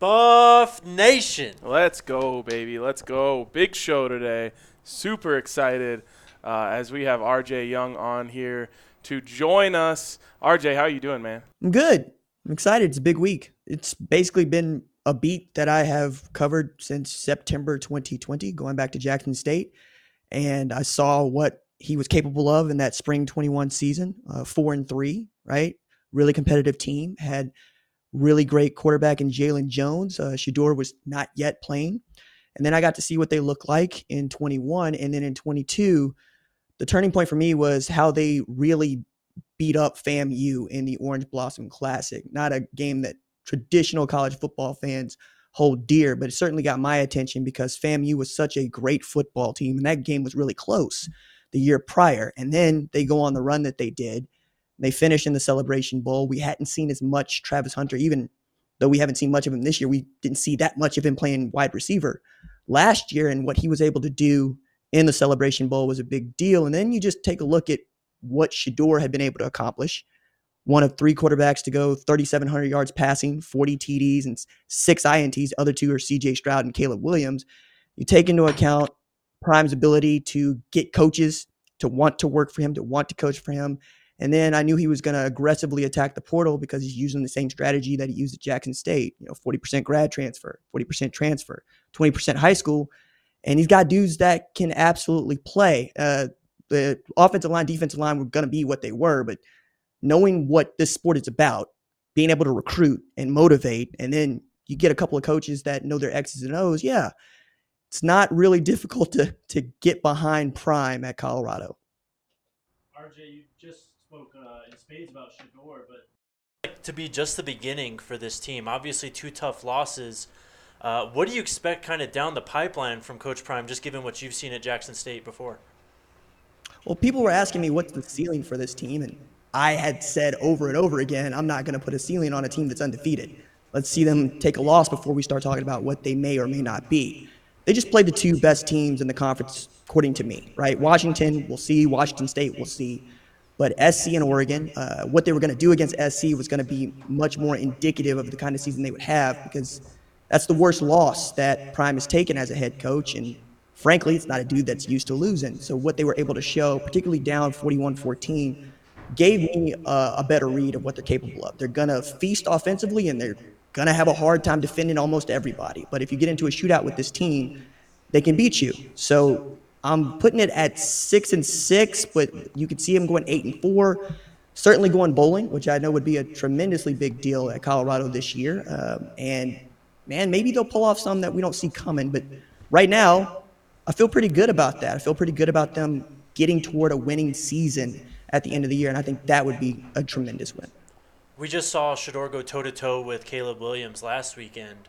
Buff Nation. Let's go, baby. Let's go. Big show today. Super excited uh, as we have RJ Young on here to join us. RJ, how are you doing, man? I'm good. I'm excited. It's a big week. It's basically been a beat that I have covered since September 2020, going back to Jackson State. And I saw what he was capable of in that spring 21 season, uh, four and three, right? Really competitive team. Had really great quarterback in Jalon Jones. Uh, Shedeur was not yet playing. And then I got to see what they look like in 21. And then in 22, the turning point for me was how they really beat up FAMU in the Orange Blossom Classic. Not a game that traditional college football fans hold dear, but it certainly got my attention because FAMU was such a great football team. And that game was really close the year prior. And then they go on the run that they did they finish in the Celebration Bowl. We hadn't seen as much Travis Hunter, even though we haven't seen much of him this year. We didn't see that much of him playing wide receiver last year, and what he was able to do in the Celebration Bowl was a big deal. And then you just take a look at what Shedeur had been able to accomplish. One of three quarterbacks to go 3,700 yards passing, 40 TDs, and six INTs. The other two are CJ Stroud and Caleb Williams. You take into account Prime's ability to get coaches to want to work for him, to want to coach for him, and then I knew he was going to aggressively attack the portal because he's using the same strategy that he used at Jackson State. You know, 40% grad transfer, 40% transfer, 20% high school. And he's got dudes that can absolutely play. Uh, the offensive line, defensive line were going to be what they were, but knowing what this sport is about, being able to recruit and motivate, and then you get a couple of coaches that know their X's and O's, yeah, it's not really difficult to to get behind Prime at Colorado. RJ, you in spades about Shedeur, but to be just the beginning for this team. Obviously, two tough losses. Uh, what do you expect kind of down the pipeline from Coach Prime, just given what you've seen at Jackson State before? Well, people were asking me what's the ceiling for this team, and I had said over and over again, I'm not going to put a ceiling on a team that's undefeated. Let's see them take a loss before we start talking about what they may or may not be. They just played the two best teams in the conference, according to me, right? Washington, we'll see. Washington State, we'll see. But SC and Oregon, uh, what they were going to do against SC was going to be much more indicative of the kind of season they would have because that's the worst loss that Prime has taken as a head coach. And frankly, it's not a dude that's used to losing. So what they were able to show, particularly down 41 14, gave me a, a better read of what they're capable of. They're going to feast offensively and they're going to have a hard time defending almost everybody. But if you get into a shootout with this team, they can beat you. So I'm putting it at six and six, but you could see him going eight and four. Certainly going bowling, which I know would be a tremendously big deal at Colorado this year. Um, and man, maybe they'll pull off some that we don't see coming. But right now, I feel pretty good about that. I feel pretty good about them getting toward a winning season at the end of the year, and I think that would be a tremendous win. We just saw Shedeur go toe to toe with Caleb Williams last weekend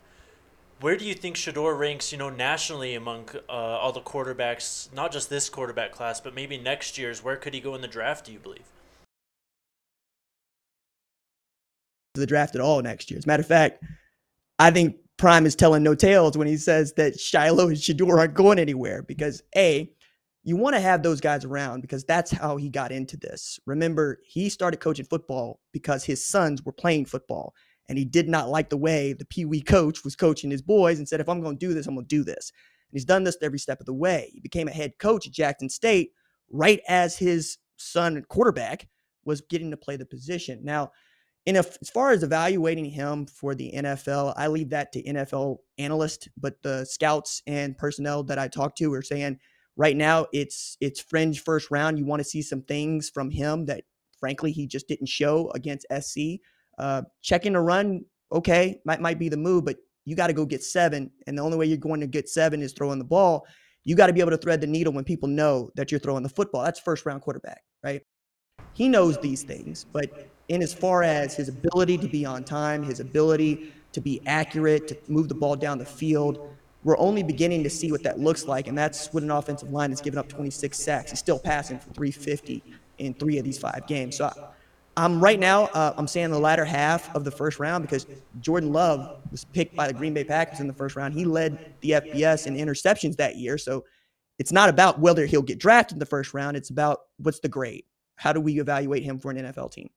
where do you think Shedeur ranks, you know, nationally among uh, all the quarterbacks, not just this quarterback class, but maybe next year's? Where could he go in the draft, do you believe? The draft at all next year. As a matter of fact, I think Prime is telling no tales when he says that Shiloh and Shedeur aren't going anywhere because A, you want to have those guys around because that's how he got into this. Remember, he started coaching football because his sons were playing football and he did not like the way the Pee Wee coach was coaching his boys and said, if I'm going to do this, I'm going to do this. And he's done this every step of the way. He became a head coach at Jackson State right as his son quarterback was getting to play the position. Now, in as far as evaluating him for the NFL, I leave that to NFL analysts, but the scouts and personnel that I talk to are saying right now it's it's fringe first round. You want to see some things from him that frankly he just didn't show against SC. Uh, checking a run, okay, might might be the move, but you got to go get seven, and the only way you're going to get seven is throwing the ball. You got to be able to thread the needle when people know that you're throwing the football. That's first round quarterback, right? He knows these things, but in as far as his ability to be on time, his ability to be accurate, to move the ball down the field, we're only beginning to see what that looks like, and that's what an offensive line has given up 26 sacks. He's still passing for 350 in three of these five games. So I'm right now. Uh, I'm saying the latter half of the first round because Jordan Love was picked by the Green Bay Packers in the first round. He led the FBS in interceptions that year. So it's not about whether he'll get drafted in the first round. It's about what's the grade. How do we evaluate him for an NFL team?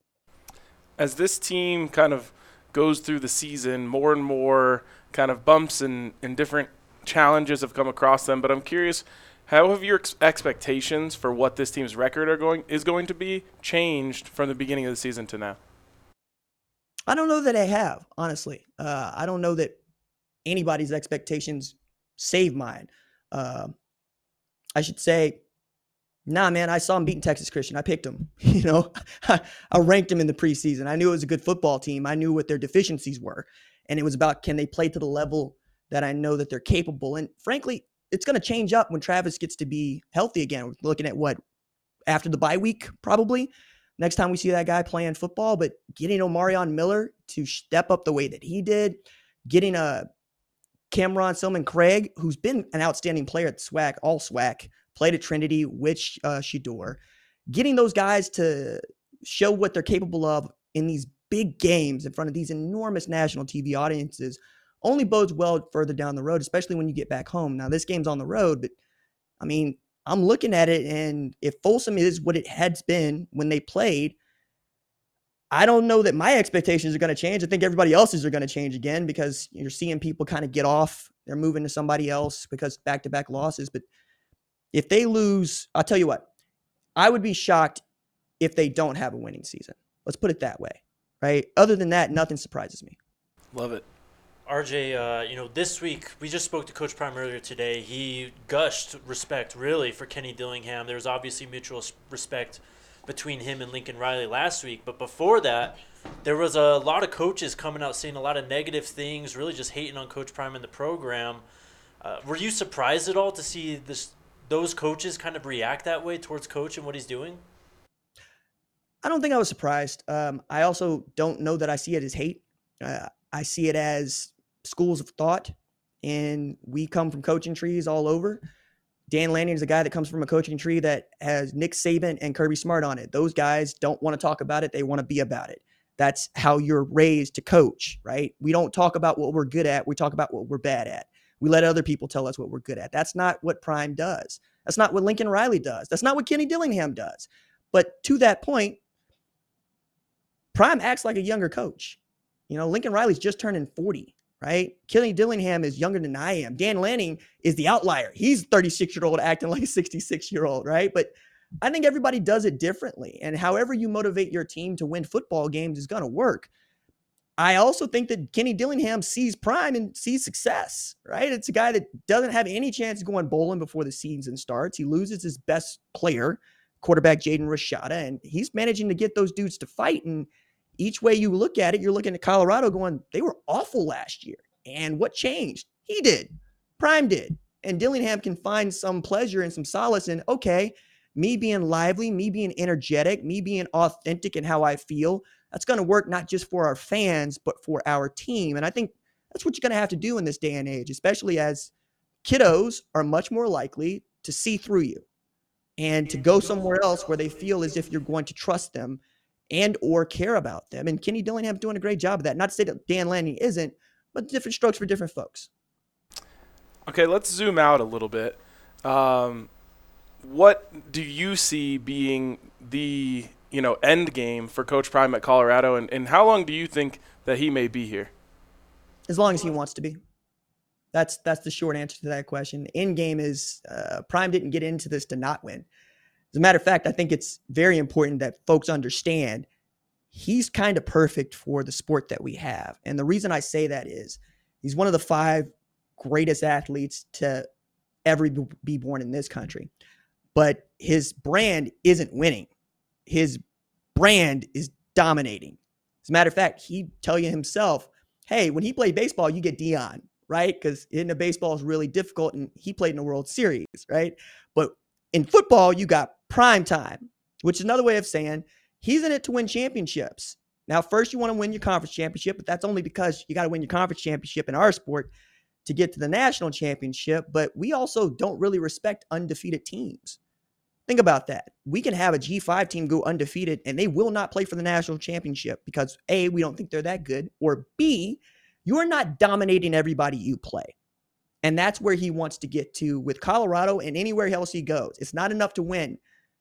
As this team kind of goes through the season, more and more kind of bumps and, and different challenges have come across them. But I'm curious, how have your ex- expectations for what this team's record are going is going to be changed from the beginning of the season to now? I don't know that I have, honestly. Uh, I don't know that anybody's expectations save mine. Uh, I should say, nah, man, I saw him beating Texas Christian. I picked him. You know, I ranked him in the preseason. I knew it was a good football team. I knew what their deficiencies were. And it was about can they play to the level that I know that they're capable. And frankly, it's going to change up when Travis gets to be healthy again. Looking at what after the bye week, probably next time we see that guy playing football. But getting Omarion Miller to step up the way that he did, getting a Cam'Ron Silmon-Craig, who's been an outstanding player at SWAC, all SWAC, played at Trinity with uh, Shedeur, getting those guys to show what they're capable of in these big games in front of these enormous national TV audiences only bodes well further down the road, especially when you get back home. Now, this game's on the road, but I mean, I'm looking at it, and if Folsom is what it had been when they played, I don't know that my expectations are going to change. I think everybody else's are going to change again because you're seeing people kind of get off. They're moving to somebody else because back to back losses. But if they lose, I'll tell you what, I would be shocked if they don't have a winning season. Let's put it that way, right? Other than that, nothing surprises me. Love it. RJ, uh, you know, this week we just spoke to Coach Prime earlier today. He gushed respect really for Kenny Dillingham. There was obviously mutual respect between him and Lincoln Riley last week, but before that, there was a lot of coaches coming out saying a lot of negative things, really just hating on Coach Prime and the program. Uh, were you surprised at all to see this those coaches kind of react that way towards Coach and what he's doing? I don't think I was surprised. Um, I also don't know that I see it as hate. Uh, I see it as schools of thought, and we come from coaching trees all over. Dan Lanning is a guy that comes from a coaching tree that has Nick Saban and Kirby Smart on it. Those guys don't want to talk about it, they want to be about it. That's how you're raised to coach, right? We don't talk about what we're good at, we talk about what we're bad at. We let other people tell us what we're good at. That's not what Prime does. That's not what Lincoln Riley does. That's not what Kenny Dillingham does. But to that point, Prime acts like a younger coach. You know, Lincoln Riley's just turning 40 right? Kenny Dillingham is younger than I am. Dan Lanning is the outlier. He's 36 year old acting like a 66 year old, right? But I think everybody does it differently. And however you motivate your team to win football games is going to work. I also think that Kenny Dillingham sees prime and sees success, right? It's a guy that doesn't have any chance of going bowling before the season starts. He loses his best player, quarterback Jaden Rashada, and he's managing to get those dudes to fight. And each way you look at it, you're looking at Colorado going, they were awful last year. And what changed? He did. Prime did. And Dillingham can find some pleasure and some solace in, okay, me being lively, me being energetic, me being authentic in how I feel. That's going to work not just for our fans, but for our team. And I think that's what you're going to have to do in this day and age, especially as kiddos are much more likely to see through you and to go somewhere else where they feel as if you're going to trust them and or care about them. And Kenny Dillingham's doing a great job of that. Not to say that Dan Lanning isn't, but different strokes for different folks. Okay, let's zoom out a little bit. Um, what do you see being the you know end game for Coach Prime at Colorado, and, and how long do you think that he may be here? As long as he wants to be. That's that's the short answer to that question. End game is uh, Prime didn't get into this to not win. As a matter of fact, I think it's very important that folks understand he's kind of perfect for the sport that we have. And the reason I say that is he's one of the five greatest athletes to ever be born in this country. But his brand isn't winning. His brand is dominating. As a matter of fact, he'd tell you himself, hey, when he played baseball, you get Deion, right? Because hitting a baseball is really difficult, and he played in the World Series, right? But in football, you got prime time, which is another way of saying he's in it to win championships. Now, first you want to win your conference championship, but that's only because you got to win your conference championship in our sport to get to the national championship. But we also don't really respect undefeated teams. Think about that. We can have a G5 team go undefeated and they will not play for the national championship because A, we don't think they're that good, or B, you're not dominating everybody you play. And that's where he wants to get to with Colorado and anywhere else he goes. It's not enough to win.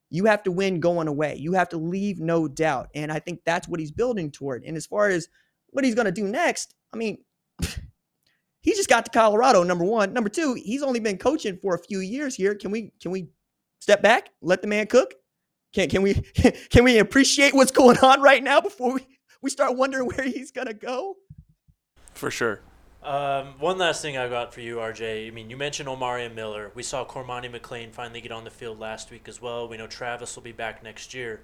You have to win going away. You have to leave no doubt. And I think that's what he's building toward. And as far as what he's going to do next, I mean, he just got to Colorado. Number one, number two, he's only been coaching for a few years here. Can we can we step back, let the man cook? Can can we can we appreciate what's going on right now before we, we start wondering where he's gonna go? For sure. Um, one last thing I've got for you, RJ. I mean, you mentioned Omari Miller. We saw Cormani McClain finally get on the field last week as well. We know Travis will be back next year.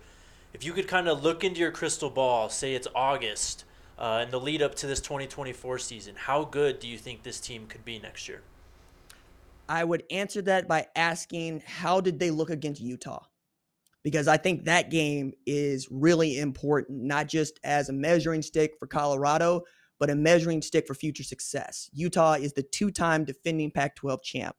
If you could kind of look into your crystal ball, say it's August, uh, in the lead up to this 2024 season, how good do you think this team could be next year? I would answer that by asking how did they look against Utah? Because I think that game is really important, not just as a measuring stick for Colorado, but a measuring stick for future success. Utah is the two time defending Pac 12 champ.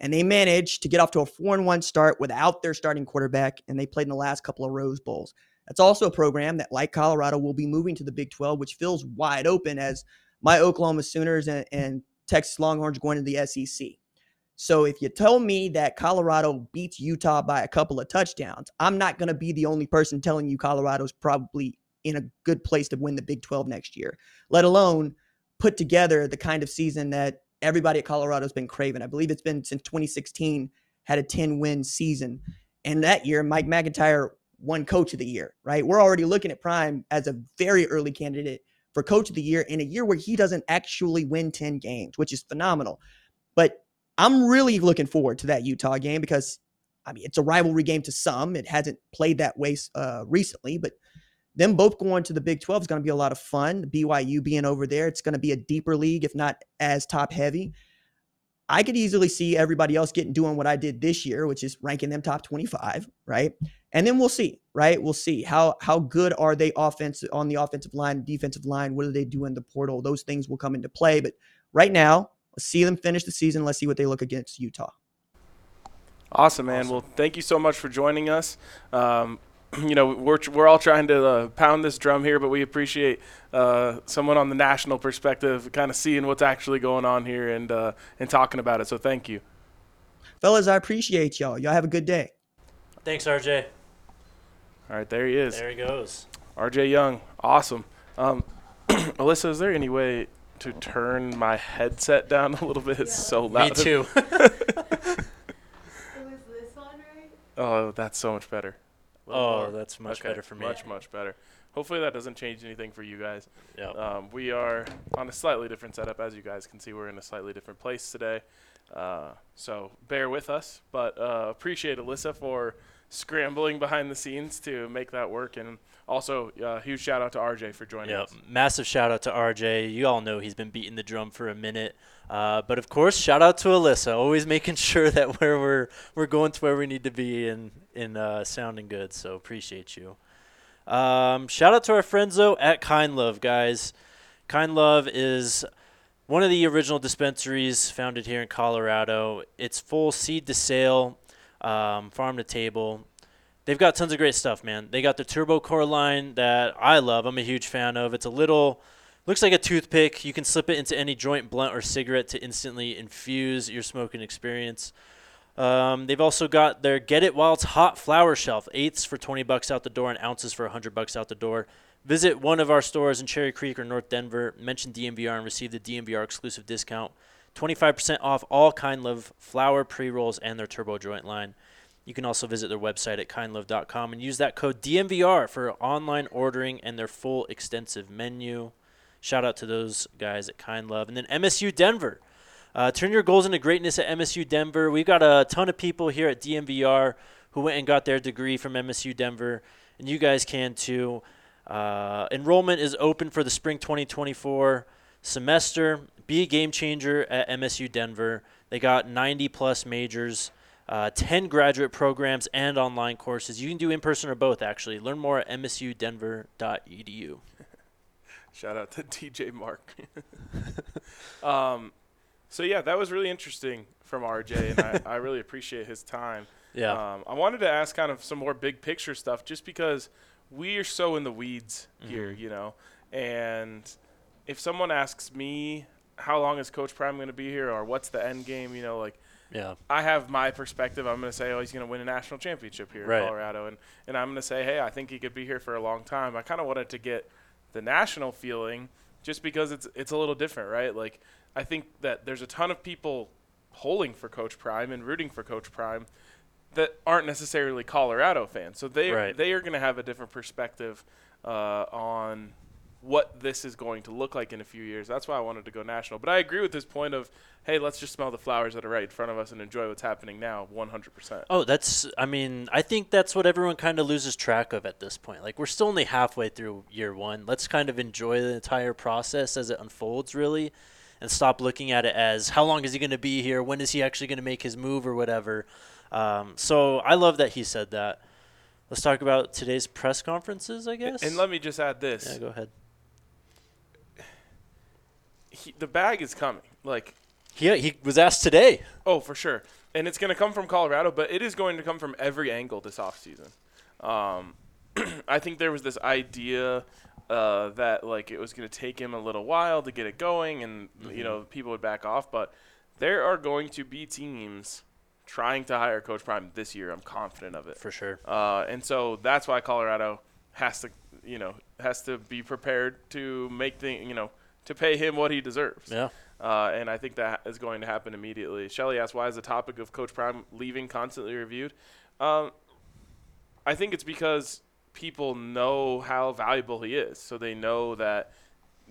And they managed to get off to a four-and-one start without their starting quarterback, and they played in the last couple of Rose Bowls. That's also a program that, like Colorado, will be moving to the Big 12, which feels wide open as my Oklahoma Sooners and, and Texas Longhorns going to the SEC. So if you tell me that Colorado beats Utah by a couple of touchdowns, I'm not going to be the only person telling you Colorado's probably in a good place to win the Big 12 next year, let alone put together the kind of season that everybody at Colorado has been craving. I believe it's been since 2016 had a 10 win season. And that year, Mike MacIntyre won coach of the year, right? We're already looking at Prime as a very early candidate for coach of the year in a year where he doesn't actually win 10 games, which is phenomenal. But I'm really looking forward to that Utah game because I mean, it's a rivalry game to some. It hasn't played that way uh, recently, but them both going to the Big 12 is going to be a lot of fun. BYU being over there, it's going to be a deeper league, if not as top heavy. I could easily see everybody else getting doing what I did this year, which is ranking them top 25, right? And then we'll see, right? We'll see how how good are they offense on the offensive line, defensive line. What do they do in the portal? Those things will come into play. But right now, let's see them finish the season. Let's see what they look against Utah. Awesome, man. Awesome. Well, thank you so much for joining us. Um, you know, we're we're all trying to uh, pound this drum here, but we appreciate uh, someone on the national perspective, kind of seeing what's actually going on here and uh, and talking about it. So thank you, fellas. I appreciate y'all. Y'all have a good day. Thanks, RJ. All right, there he is. There he goes. RJ Young, awesome. Um, Alyssa, is there any way to turn my headset down a little bit? It's yeah. so loud. Me too. oh, that's so much better. Oh, that's much okay, better for me. Much, much better. Hopefully that doesn't change anything for you guys. Yeah. Um, we are on a slightly different setup, as you guys can see. We're in a slightly different place today, uh, so bear with us. But uh, appreciate Alyssa for scrambling behind the scenes to make that work, and also uh, huge shout out to RJ for joining yep. us. Massive shout out to RJ. You all know he's been beating the drum for a minute. Uh, but of course, shout out to Alyssa, always making sure that where we're we're going to where we need to be and in uh, sounding good. So appreciate you. Um, shout out to our friends though at Kind Love, guys. Kind Love is one of the original dispensaries founded here in Colorado. It's full seed to sale, um, farm to table. They've got tons of great stuff, man. They got the Turbo Core line that I love. I'm a huge fan of. It's a little Looks like a toothpick. You can slip it into any joint, blunt, or cigarette to instantly infuse your smoking experience. Um, they've also got their Get It While It's Hot flower shelf, eighths for 20 bucks out the door and ounces for 100 bucks out the door. Visit one of our stores in Cherry Creek or North Denver. Mention DNVR and receive the DNVR exclusive discount. 25% off all Kind Love flower pre rolls and their turbo joint line. You can also visit their website at kindlove.com and use that code DNVR for online ordering and their full extensive menu. Shout out to those guys at Kind Love. And then MSU Denver. Uh, turn your goals into greatness at MSU Denver. We've got a ton of people here at DNVR who went and got their degree from MSU Denver, and you guys can too. Uh, enrollment is open for the spring 2024 semester. Be a game changer at MSU Denver. They got 90 plus majors, uh, 10 graduate programs, and online courses. You can do in person or both, actually. Learn more at msudenver.edu. Shout out to DJ Mark. um, so yeah, that was really interesting from RJ, and I, I really appreciate his time. Yeah. Um, I wanted to ask kind of some more big picture stuff, just because we are so in the weeds mm-hmm. here, you know. And if someone asks me how long is Coach Prime going to be here, or what's the end game, you know, like. Yeah. I have my perspective. I'm going to say, oh, he's going to win a national championship here right. in Colorado, and and I'm going to say, hey, I think he could be here for a long time. I kind of wanted to get the national feeling just because it's it's a little different, right? Like I think that there's a ton of people pulling for Coach Prime and rooting for Coach Prime that aren't necessarily Colorado fans. So they Right. they are going to have a different perspective uh, on what this is going to look like in a few years. That's why I wanted to go national. But I agree with this point of, hey, let's just smell the flowers that are right in front of us and enjoy what's happening now 100%. Oh, that's. I mean, I think that's what everyone kind of loses track of at this point. Like, we're still only halfway through year one. Let's kind of enjoy the entire process as it unfolds, really, and stop looking at it as how long is he going to be here? When is he actually going to make his move or whatever? Um, so I love that he said that. Let's talk about today's press conferences, I guess. And let me just add this. yeah, go ahead. He, the bag is coming. Like, He he was asked today. Oh, for sure. And it's going to come from Colorado, but it is going to come from every angle this offseason. Um, I think there was this idea uh, that like it was going to take him a little while to get it going, and you know people would back off. But there are going to be teams trying to hire Coach Prime this year. I'm confident of it. For sure. Uh, and so that's why Colorado has to, you know, has to be prepared to make the, you know, to pay him what he deserves. Yeah. Uh, and I think that is going to happen immediately. Shelley asked, why is the topic of Coach Prime leaving constantly reviewed? Um, I think it's because people know how valuable he is. So they know that,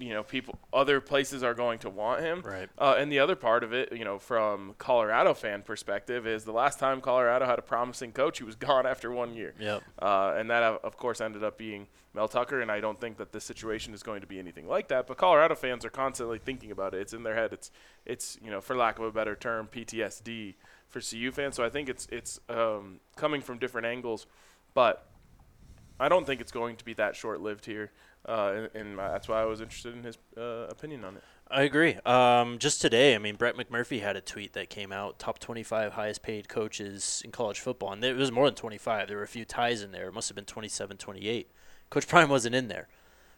you know, people, other places are going to want him. Right. Uh, and the other part of it, you know, from Colorado fan perspective, is the last time Colorado had a promising coach, he was gone after one year. Yep. Uh, and that, of course, ended up being Mel Tucker. And I don't think that this situation is going to be anything like that. But Colorado fans are constantly thinking about it. It's in their head. It's, it's you know, for lack of a better term, PTSD for CU fans. So I think it's it's um, coming from different angles, but I don't think it's going to be that short-lived here. Uh, and, and that's why I was interested in his uh, opinion on it. I agree. Um, just today, I mean, Brett McMurphy had a tweet that came out: top 25 highest paid coaches in college football, and it was more than 25. There were a few ties in there. It must have been 27, 28. Coach Prime wasn't in there,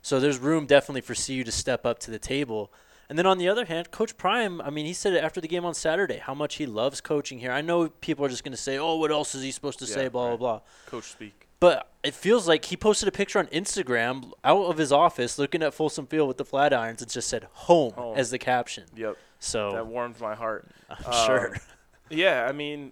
so there's room definitely for CU to step up to the table. And then on the other hand, Coach Prime, I mean, he said it after the game on Saturday how much he loves coaching here. I know people are just going to say, "Oh, what else is he supposed to say?" Blah right. blah blah. Coach speak. But it feels like he posted a picture on Instagram out of his office looking at Folsom Field with the Flatirons and just said home, Home. as the caption. Yep, So that warmed my heart. I'm sure. Um, Yeah, I mean,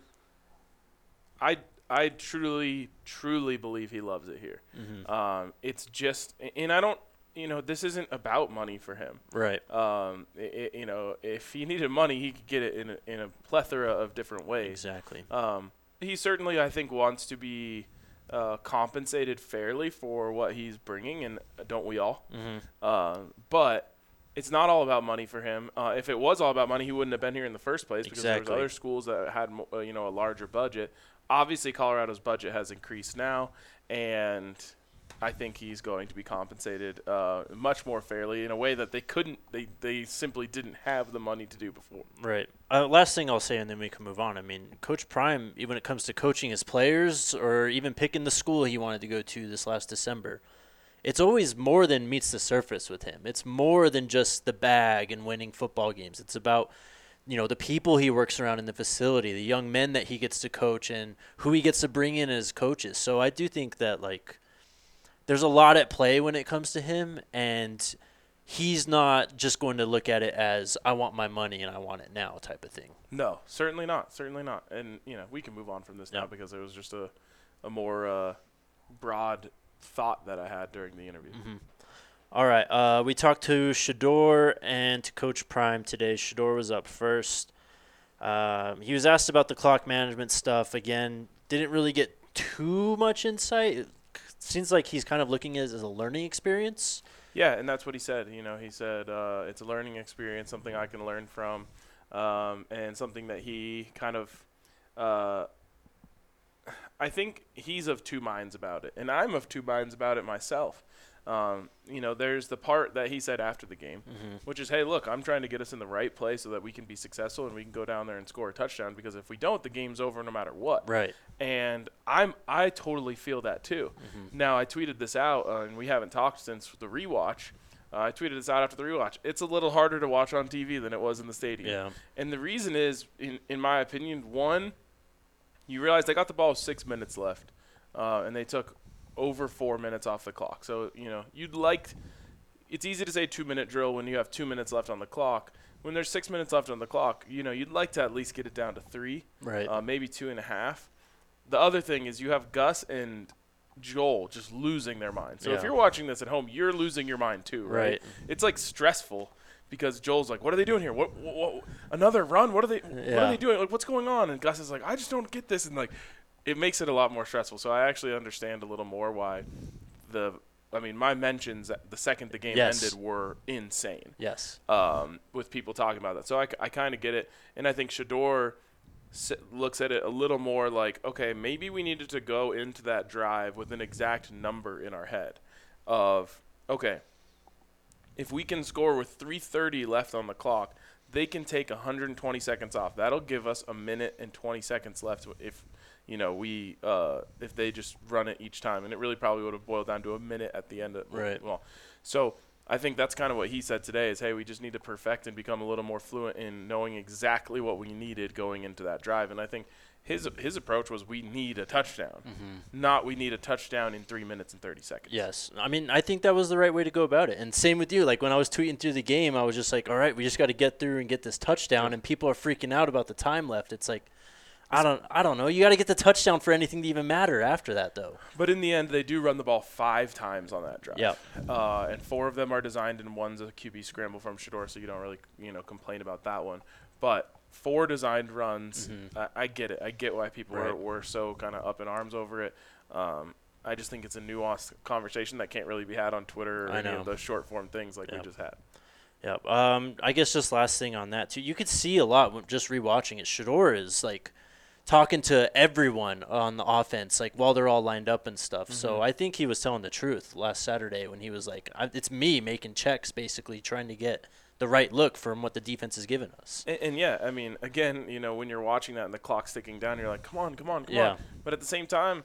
I I truly truly believe he loves it here. Mm-hmm. Um, it's just, and I don't, you know, this isn't about money for him. Right. Um, i i you know, if he needed money, he could get it in a, in a plethora of different ways. Exactly. Um, he certainly, I think, wants to be uh, compensated fairly for what he's bringing, and don't we all? hmm Uh, but it's not all about money for him. Uh, if it was all about money, he wouldn't have been here in the first place because there Exactly. was other schools that had uh, you know a larger budget. Obviously, Colorado's budget has increased now, and I think he's going to be compensated uh, much more fairly in a way that they couldn't. They they simply didn't have the money to do before. Right. Uh, last thing I'll say, and then we can move on. I mean, Coach Prime, when it comes to coaching his players or even picking the school he wanted to go to this last December, it's always more than meets the surface with him. It's more than just the bag and winning football games. It's about you know the people he works around in the facility, the young men that he gets to coach, and who he gets to bring in as coaches. So I do think that like there's a lot at play when it comes to him, and he's not just going to look at it as I want my money and I want it now type of thing. No, certainly not. Certainly not. And you know, we can move on from this now because it was just a a more uh, broad thought that I had during the interview. All right, uh, we talked to Shedeur and to Coach Prime today. Shedeur was up first. Um, he was asked about the clock management stuff again. Didn't really get too much insight. Seems like he's kind of looking at it as a learning experience. Yeah, and that's what he said. You know, he said uh, it's a learning experience, something I can learn from, um, and something that he kind of. Uh, I think he's of two minds about it, and I'm of two minds about it myself. Um, you know, there's the part that he said after the game, which is, "Hey, look, I'm trying to get us in the right place so that we can be successful and we can go down there and score a touchdown. Because if we don't, the game's over no matter what." Right. and I'm I totally feel that too. Now I tweeted this out, uh, and we haven't talked since the rewatch. Uh, I tweeted this out after the rewatch. It's a little harder to watch on TV than it was in the stadium. Yeah. And the reason is, in in my opinion, one, you realize they got the ball with six minutes left, uh, and they took over four minutes off the clock. So you know you'd like. It's easy to say two minute drill when you have two minutes left on the clock, when there's six minutes left on the clock, you know, you'd like to at least get it down to three, Right. uh, maybe two and a half. The other thing is you have Gus and Joel just losing their mind. So if you're watching this at home, you're losing your mind too, right? Right. It's like stressful because Joel's like, "What are they doing here? What, what, what another run? What are they? What are they doing? Like, what's going on?" And Gus is like, "I just don't get this," and like, it makes it a lot more stressful. So I actually understand a little more why the. I mean, my mentions the second the game Yes. ended were insane yes. um, with people talking about that. So I, I kind of get it, and I think Shedeur s- looks at it a little more like, okay, maybe we needed to go into that drive with an exact number in our head of, okay, if we can score with 3:30 left on the clock, they can take 120 seconds off. That'll give us a minute and 20 seconds left if you know we uh, if they just run it each time, and it really probably would have boiled down to a minute at the end. Of, Right. Well, so I think that's kind of what he said today is, hey, we just need to perfect and become a little more fluent in knowing exactly what we needed going into that drive. And I think his his approach was we need a touchdown, not we need a touchdown in three minutes and 30 seconds. Yes. I mean, I think that was the right way to go about it. And same with you. Like when I was tweeting through the game, I was just like, all right, we just got to get through and get this touchdown. And people are freaking out about the time left. It's like, I don't, I don't know. You got to get the touchdown for anything to even matter after that, though. But in the end, they do run the ball five times on that drive. Yep. Uh, and four of them are designed, and one's a QB scramble from Shedeur, so you don't really, you know, complain about that one. But four designed runs, I, I get it. I get why people Mm-hmm. Right. were, were so kind of up in arms over it. Um, I just think it's a nuanced conversation that can't really be had on Twitter or I any know. of those short form things like Yep. we just had. Yep. Um, I guess just last thing on that too. You could see a lot just rewatching it. Shedeur is like talking to everyone on the offense, like while they're all lined up and stuff. So mm-hmm. I think he was telling the truth last Saturday when he was like, I, "It's me making checks, basically trying to get the right look from what the defense has given us." And, and yeah, I mean, again, you know, when you're watching that and the clock's ticking down, you're like, come on, come on, come Yeah. on. But at the same time,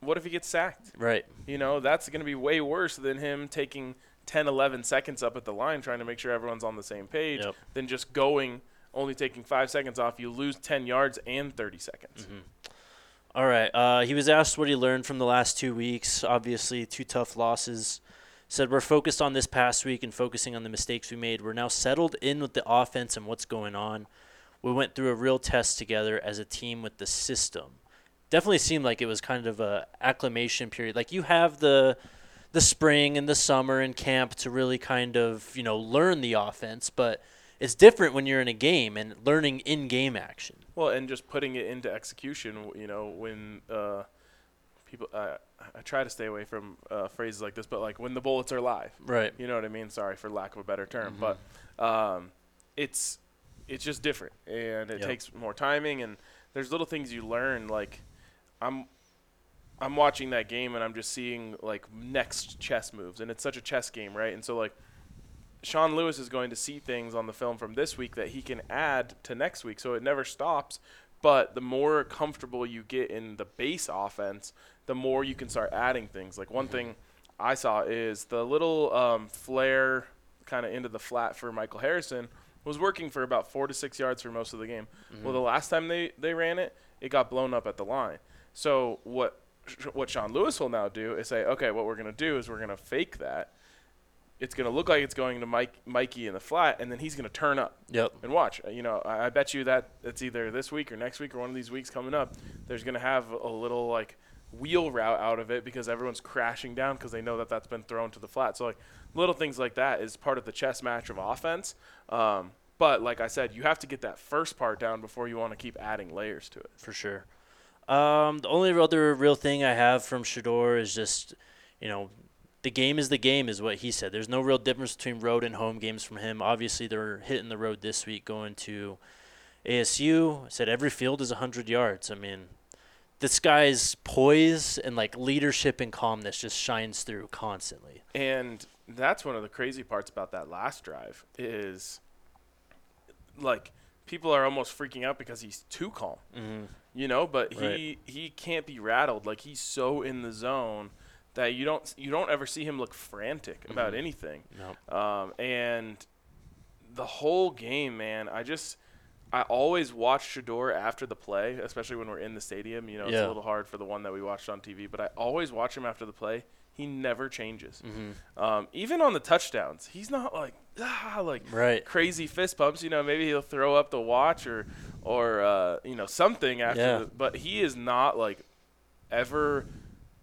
what if he gets sacked? Right. You know, that's going to be way worse than him taking 10, 11 seconds up at the line trying to make sure everyone's on the same page Yep. than just going, only taking five seconds off. You lose 10 yards and 30 seconds. All right. Uh, he was asked what he learned from the last two weeks. Obviously, two tough losses. Said we're focused on this past week and focusing on the mistakes we made. We're now settled in with the offense and what's going on. We went through a real test together as a team with the system. Definitely seemed like it was kind of a acclimation period. Like you have the the spring and the summer and camp to really kind of you know learn the offense, but it's different when you're in a game and learning in game action. Well, and just putting it into execution, you know, when uh, people, uh, I try to stay away from uh, phrases like this, but like when the bullets are live. Right. You know what I mean? Sorry for lack of a better term, but um, it's it's just different, and it Yep. takes more timing. And there's little things you learn. Like I'm I'm watching that game, and I'm just seeing like next chess moves, and it's such a chess game, right? And so like Sean Lewis is going to see things on the film from this week that he can add to next week, so it never stops. But the more comfortable you get in the base offense, the more you can start adding things. Like one thing I saw is the little um, flare kind of into the flat for Michael Harrison was working for about four to six yards for most of the game. Well, the last time they, they ran it, it got blown up at the line. So what what Sean Lewis will now do is say, okay, what we're going to do is we're going to fake that. It's going to look like it's going to Mike Mikey in the flat, and then he's going to turn up Yep. and watch. Uh, You know, I, I bet you that it's either this week or next week or one of these weeks coming up. There's going to have a little like wheel route out of it because everyone's crashing down because they know that that's been thrown to the flat. So like little things like that is part of the chess match of offense. Um, but like I said, you have to get that first part down before you want to keep adding layers to it. for sure. Um, the only other real thing I have from Shedeur is just, you know, the game is the game, is what he said. There's no real difference between road and home games from him. Obviously, they're hitting the road this week, going to ASU. Said every field is 100 yards. I mean, this guy's poise and like leadership and calmness just shines through constantly. And that's one of the crazy parts about that last drive is like people are almost freaking out because he's too calm. Mm-hmm. You know, but he Right. he can't be rattled. Like he's so in the zone that you don't you don't ever see him look frantic about Mhm. anything. No. Um, and the whole game, man, I just I always watch Shedeur after the play, especially when we're in the stadium. You know, it's a little hard for the one that we watched on TV, but I always watch him after the play. He never changes. Mm-hmm. Um, even on the touchdowns, he's not like ah, like Right. crazy fist pumps. You know, maybe he'll throw up the watch or or uh, you know something after. Yeah. The, but he is not like ever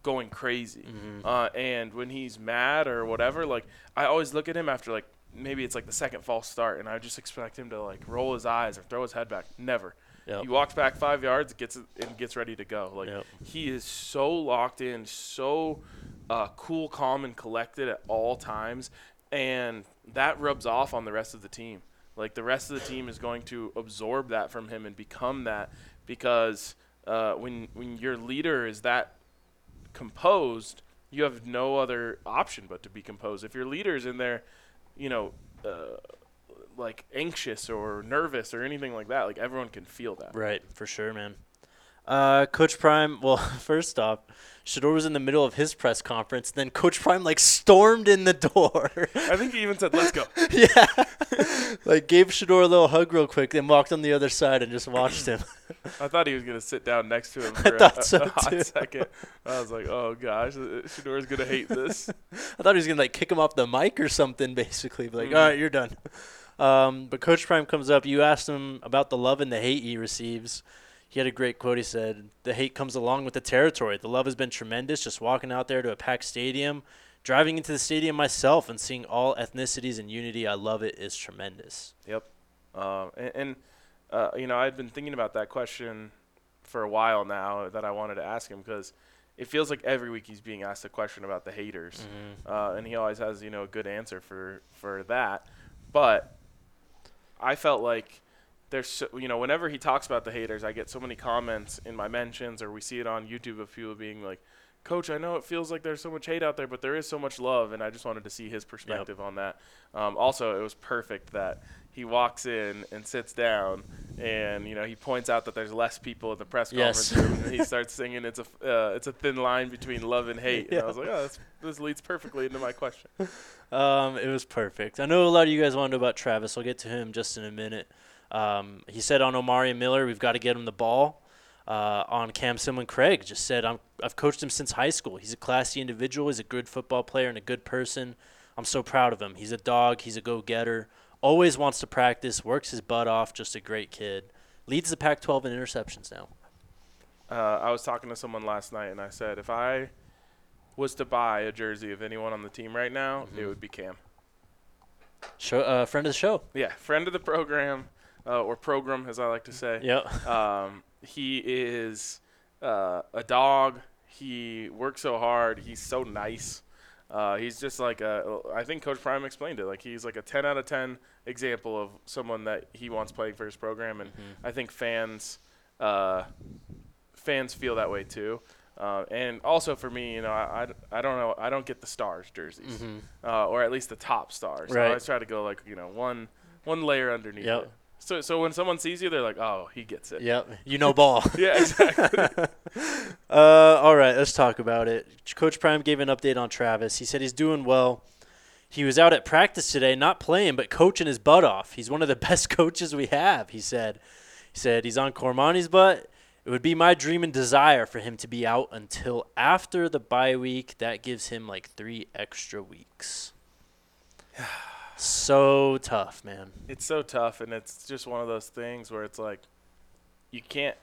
going crazy. Mhm. Uh, and when he's mad or whatever, like I always look at him after like maybe it's like the second false start, and I just expect him to like roll his eyes or throw his head back. Never. Yep. He walks back five yards, gets and gets ready to go. Like Yep. he is so locked in, so uh, cool, calm, and collected at all times, and that rubs off on the rest of the team. Like the rest of the team is going to absorb that from him and become that because uh, when when your leader is that composed, you have no other option but to be composed. If your leader's in there, you know, uh, like anxious or nervous or anything like that, like everyone can feel that. Right, for sure, man. Uh, Coach Prime. Well, first off, Shedeur was in the middle of his press conference. Then Coach Prime like stormed in the door. I think he even said, "Let's go." yeah, like gave Shedeur a little hug real quick, then walked on the other side and just watched him. I thought he was gonna sit down next to him I for a, thought a- so, a hot too. second. I was like, "Oh gosh, uh, Shedeur's gonna hate this." I thought he was gonna like kick him off the mic or something, basically. Be like, Mhm. all right, you're done. Um, but Coach Prime comes up. You asked him about the love and the hate he receives. He had a great quote. He said, "The hate comes along with the territory. The love has been tremendous. Just walking out there to a packed stadium, driving into the stadium myself, and seeing all ethnicities in unity. I love it. Is tremendous." Yep. Um, and and uh, you know, I've been thinking about that question for a while now that I wanted to ask him because it feels like every week he's being asked a question about the haters, Mm-hmm. uh, and he always has you know a good answer for for that. But I felt like there's so, you know whenever he talks about the haters, I get so many comments in my mentions or we see it on YouTube of people being like. Coach, I know it feels like there's so much hate out there, but there is so much love, and I just wanted to see his perspective on that. Um, also, it was perfect that he walks in and sits down, and you know he points out that there's less people in the press Yes. conference room, and he starts singing, "It's a uh, it's a thin line between love and hate." And I was like, "Oh, that's, this leads perfectly into my question." Um, it was perfect. I know a lot of you guys want to know about Travis. I'll get to him just in a minute. Um, he said on Omari Miller, we've got to get him the ball. Uh, on Cam Silmon-Craig, just said I'm, I've coached him since high school. He's a classy individual. He's a good football player and a good person. I'm so proud of him. He's a dog. He's a go-getter. Always wants to practice. Works his butt off. Just a great kid. Leads the Pac-12 in interceptions now. Uh, I was talking to someone last night, and I said, if I was to buy a jersey of anyone on the team right now, it Mhm. would be Cam. Show, uh, friend of the show. Yeah, friend of the program, uh, or program as I like to say. Yep. Um, he is uh, a dog. He works so hard. He's so nice. Uh, he's just like a. I think Coach Prime explained it. Like he's like a 10 out of 10 example of someone that he wants playing for his program, and I think fans, uh, fans feel that way too. Uh, and also for me, you know, I, I, I don't know, I don't get the stars jerseys, Mhm. uh, or at least the top stars. So I always try to go like you know one one layer underneath Yep. it. So so when someone sees you, they're like, oh, he gets it. Yep. You know ball. Yeah, exactly. Uh, all right, let's talk about it. Coach Prime gave an update on Travis. He said he's doing well. He was out at practice today, not playing, but coaching his butt off. He's one of the best coaches we have, he said. He said he's on Cormani's butt. It would be my dream and desire for him to be out until after the bye week. That gives him like three extra weeks. So tough, man. it's so tough, and it's just one of those things where it's like you can't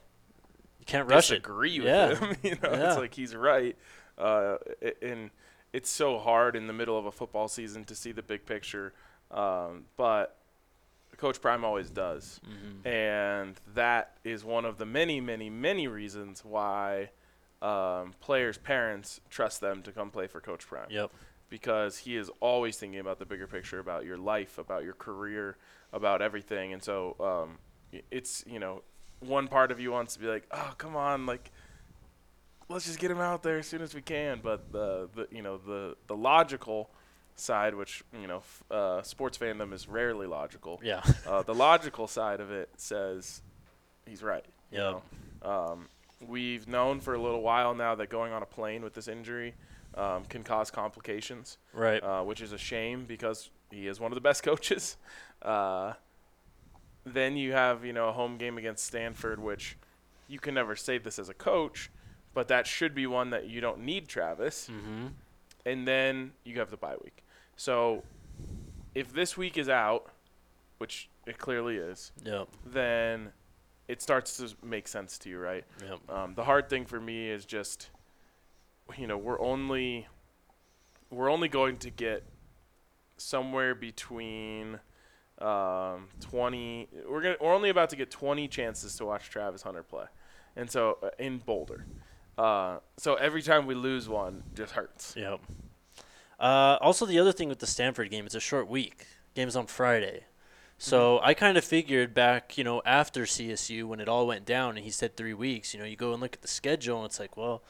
You can't rush it. disagree with Yeah. him. you know, Yeah. it's like he's right, uh, and it's so hard in the middle of a football season to see the big picture. Um, but Coach Prime always does, Mhm. and that is one of the many, many, many reasons why um, players' parents trust them to come play for Coach Prime Yep. Because he is always thinking about the bigger picture, about your life, about your career, about everything. And so um, it's, you know, one part of you wants to be like, oh, come on, like, let's just get him out there as soon as we can. But the, the you know, the, the logical side, which, you know, f- uh, sports fandom is rarely logical, Yeah. uh, the logical side of it says he's right. you know. Um, we've known for a little while now that going on a plane with this injury um, can cause complications, Right. uh, which is a shame because he is one of the best coaches. Uh, then you have you know a home game against Stanford, which you can never say this as a coach, but that should be one that you don't need Travis. mm-hmm. and then you have the bye week. So if this week is out, which it clearly is, Yep. then it starts to make sense to you, right? Yep. Um, the hard thing for me is just, you know, we're only we're only going to get somewhere between um, 20. We're gonna we're only about to get 20 chances to watch Travis Hunter play, and so uh, in Boulder. Uh, so every time we lose one, just hurts. Yep. Uh, also, the other thing with the Stanford game, it's a short week. Game's on Friday. So I kind of figured back, you know, after CSU when it all went down and he said three weeks, you know, you go and look at the schedule and it's like, well,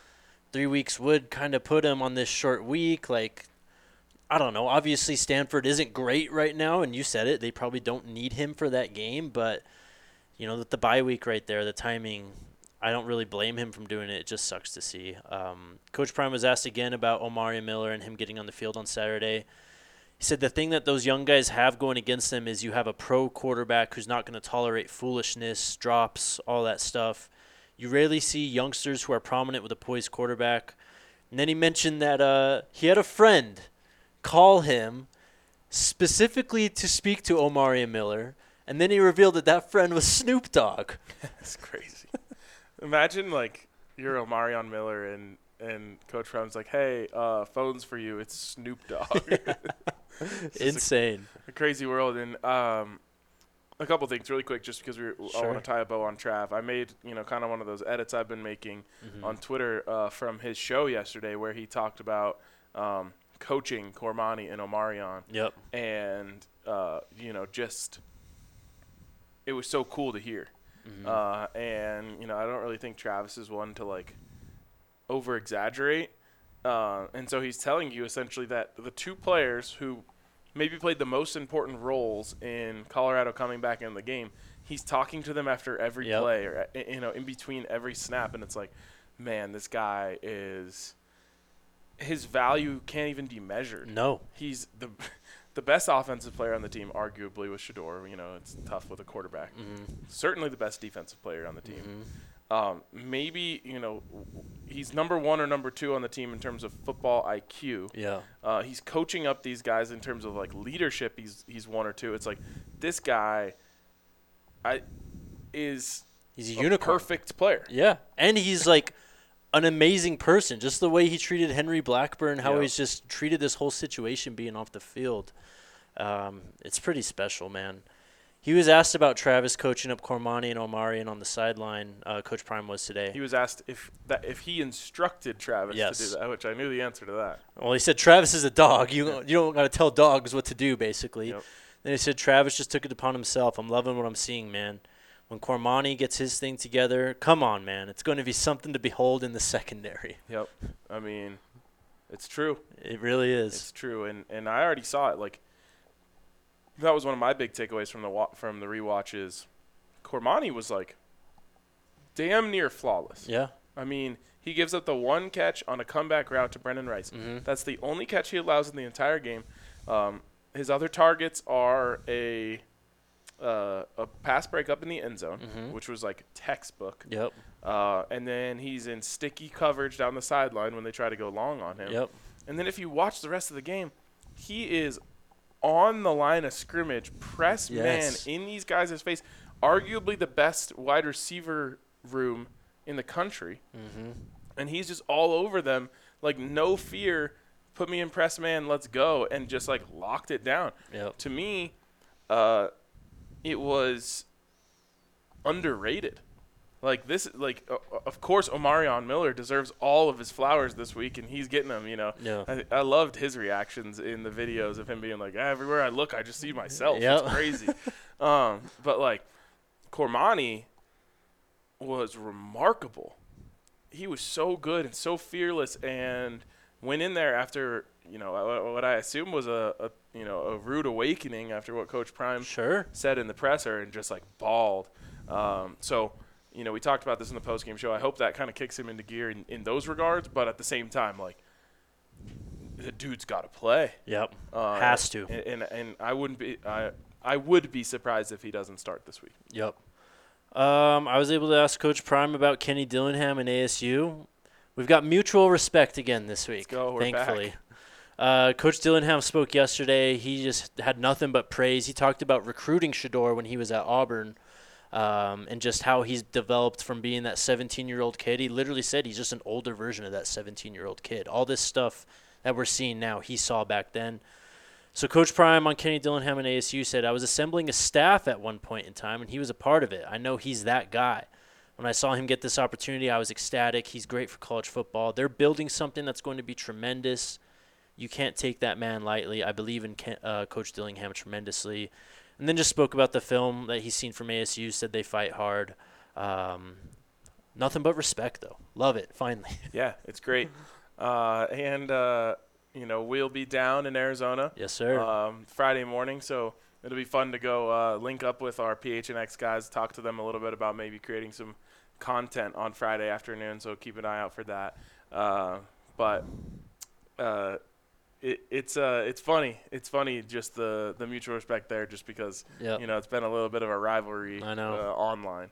three weeks would kind of put him on this short week. Like, I don't know. Obviously, Stanford isn't great right now, and you said it. They probably don't need him for that game, but, you know, with the bye week right there, the timing, I don't really blame him from doing it. It just sucks to see. Um, Coach Prime was asked again about Omari Miller and him getting on the field on Saturday. He said the thing that those young guys have going against them is you have a pro quarterback who's not going to tolerate foolishness, drops, all that stuff. You rarely see youngsters who are prominent with a poised quarterback. And then he mentioned that uh, he had a friend call him specifically to speak to Omari Miller. And then he revealed that that friend was Snoop Dogg. That's crazy. Imagine like you're Omarion Miller and and Coach Brown's like, "Hey, uh, phones for you. It's Snoop Dogg." Just a- Insane. a crazy world. And um, a couple things really quick, just because we I Sure. want to tie a bow on Trav. I made you know kind of one of those edits I've been making Mhm. on Twitter uh, from his show yesterday, where he talked about um, coaching Cormani and Omarion, Yep. and uh, you know just it was so cool to hear. Mhm. Uh, and you know, I don't really think Travis is one to like over exaggerate. Uh, and so he's telling you essentially that the two players who maybe played the most important roles in Colorado coming back in the game, he's talking to them after every Yep. play or uh, you know in between every snap, and it's like, man, this guy is his value can't even be measured no. he's the the best offensive player on the team, arguably with Shedeur. You know, it's tough with a quarterback. Mhm. Certainly the best defensive player on the team. Mhm. Um, maybe you know he's number one or number two on the team in terms of football IQ. Yeah. Uh, he's coaching up these guys in terms of like leadership. He's he's one or two. It's like this guy, I is He's a a unicorn. perfect player. Yeah, and he's like an amazing person. Just the way he treated Henry Blackburn, how Yeah. he's just treated this whole situation being off the field. Um, it's pretty special, man. He was asked about Travis coaching up Cormani and Omarion on the sideline. Uh, Coach Prime was today. He was asked if that if he instructed Travis Yes. to do that, which I knew the answer to that. Well, he said Travis is a dog. You you don't got to tell dogs what to do, basically. Yep. Then he said Travis just took it upon himself. I'm loving what I'm seeing, man. When Cormani gets his thing together, come on, man. It's going to be something to behold in the secondary. Yep. I mean, it's true. It really is. It's true, and and I already saw it. Like that was one of my big takeaways from the wa- from the rewatches. Cormani was like damn near flawless. yeah. I mean, he gives up the one catch on a comeback route to Brenden Rice. hmm That's the only catch he allows in the entire game. Um, his other targets are a uh, a pass break up in the end zone, Mhm. which was like textbook, Yep. uh, and then he's in sticky coverage down the sideline when they try to go long on him. Yep. And then if you watch the rest of the game, he is on the line of scrimmage, press Yes. man in these guys' face, arguably the best wide receiver room in the country. hmm And he's just all over them, like no fear. Put me in press man, let's go, and just like locked it down. Yep. To me, uh, it was underrated. Like this, like uh, of course, Omarion Miller deserves all of his flowers this week, and he's getting them. You know, Yeah. I, I loved his reactions in the videos of him being like, everywhere I look, I just see myself. Yep. It's crazy. um, but like, Cormani was remarkable. He was so good and so fearless, and went in there after you know what I assume was a, a you know a rude awakening after what Coach Prime Sure. said in the presser, and just like bawled. Um, so you know we talked about this in the post game show. I hope that kind of kicks him into gear in, in those regards, but at the same time, like the dude's got to play. Yep. Uh, Has to. And, and and I wouldn't be I I would be surprised if he doesn't start this week. Yep. Um, I was able to ask Coach Prime about Kenny Dillingham and ASU. We've got mutual respect again this week. go, we're thankfully. Uh, Coach Dillingham spoke yesterday. He just had nothing but praise. He talked about recruiting Shedeur when he was at Auburn um, and just how he's developed from being that 17 year old kid. He literally said he's just an older version of that 17 year old kid. All this stuff that we're seeing now, he saw back then. So Coach Prime on Kenny Dillingham and ASU said, I was assembling a staff at one point in time, and he was a part of it. I know he's that guy. When I saw him get this opportunity, I was ecstatic. He's great for college football. They're building something that's going to be tremendous. You can't take that man lightly. I believe in Ken, uh, Coach Dillingham tremendously. And then just spoke about the film that he's seen from ASU, said they fight hard. Um, nothing but respect, though. Love it, finally. Yeah, it's great. Uh, and, uh, you know, we'll be down in Arizona yes, sir. um, Friday morning, so it'll be fun to go uh, link up with our PHNX guys, talk to them a little bit about maybe creating some content on Friday afternoon. So keep an eye out for that. Uh, but uh, it, it's uh, it's funny. It's funny just the the mutual respect there, just because Yep. you know it's been a little bit of a rivalry I know. Uh, online.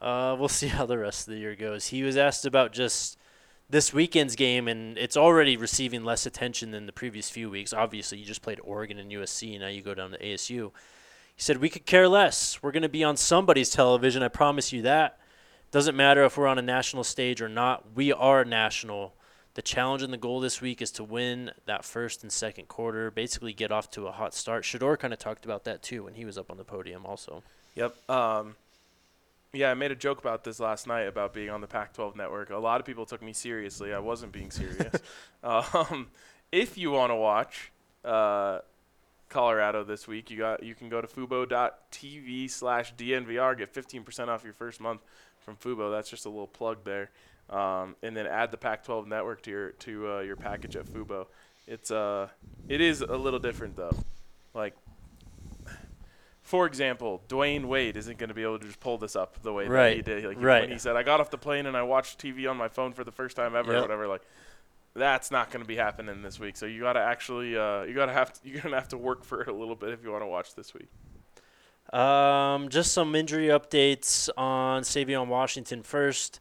Uh, we'll see how the rest of the year goes. He was asked about just this weekend's game, and it's already receiving less attention than the previous few weeks. Obviously, you just played Oregon and USC, and now you go down to ASU. He said, We could care less. We're going to be on somebody's television, I promise you that. Doesn't matter if we're on a national stage or not, we are national. The challenge and the goal this week is to win that first and second quarter, basically get off to a hot start. Shedeur kind of talked about that too when he was up on the podium, also. Yep. Um, yeah, I made a joke about this last night about being on the Pac-12 network. A lot of people took me seriously. I wasn't being serious. um, if you want to watch uh, Colorado this week, you got you can go to fubo.tv slash DNVR. Get 15% off your first month from Fubo. That's just a little plug there. Um, and then add the Pac-12 network to your to uh, your package at Fubo. It's uh, it is a little different though. Like for example, Dwyane Wade isn't going to be able to just pull this up the way that he did. Like right. when he said, "I got off the plane and I watched TV on my phone for the first time ever," or whatever. Like that's not going to be happening this week. So you got to actually, uh, you got to have, to, you're going to have to work for it a little bit if you want to watch this week. Um, just some injury updates on Savion Washington first.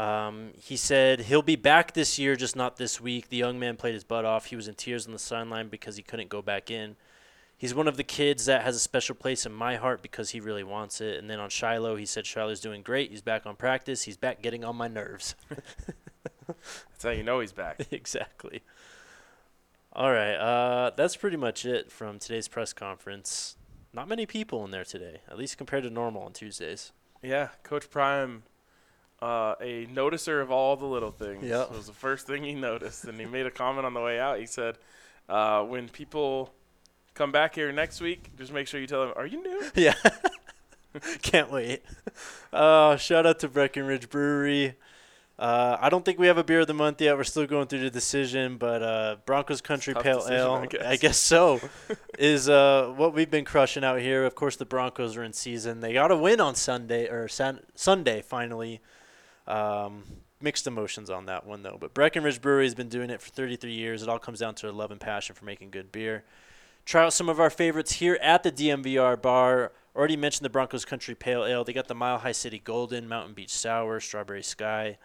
Um, he said he'll be back this year, just not this week. The young man played his butt off. He was in tears on the sideline because he couldn't go back in. He's one of the kids that has a special place in my heart because he really wants it. And then on Shiloh, he said Shiloh's doing great. He's back on practice. He's back getting on my nerves. That's how you know he's back. exactly. All right. Uh, that's pretty much it from today's press conference. Not many people in there today, at least compared to normal on Tuesdays. yeah, Coach Prime, uh, a noticer of all the little things, Yep. was the first thing he noticed, and he made a comment on the way out. He said, uh, "When people come back here next week, just make sure you tell them, are you new?" Yeah. Can't wait. Uh, shout out to Breckenridge Brewery. Uh, I don't think we have a beer of the month yet. We're still going through the decision, but uh, Broncos Country Tough Pale decision, Ale, I I guess. guess, so, is uh, what we've been crushing out here. Of course, the Broncos are in season. They got a win on Sunday or San- Sunday finally. Um, mixed emotions on that one though. But Breckenridge Brewery has been doing it for 33 years. It all comes down to their love and passion for making good beer. Try out some of our favorites here at the DNVR bar. Already mentioned the Broncos Country Pale Ale. They got the Mile High City Golden, Mountain Beach Sour, Strawberry Sky.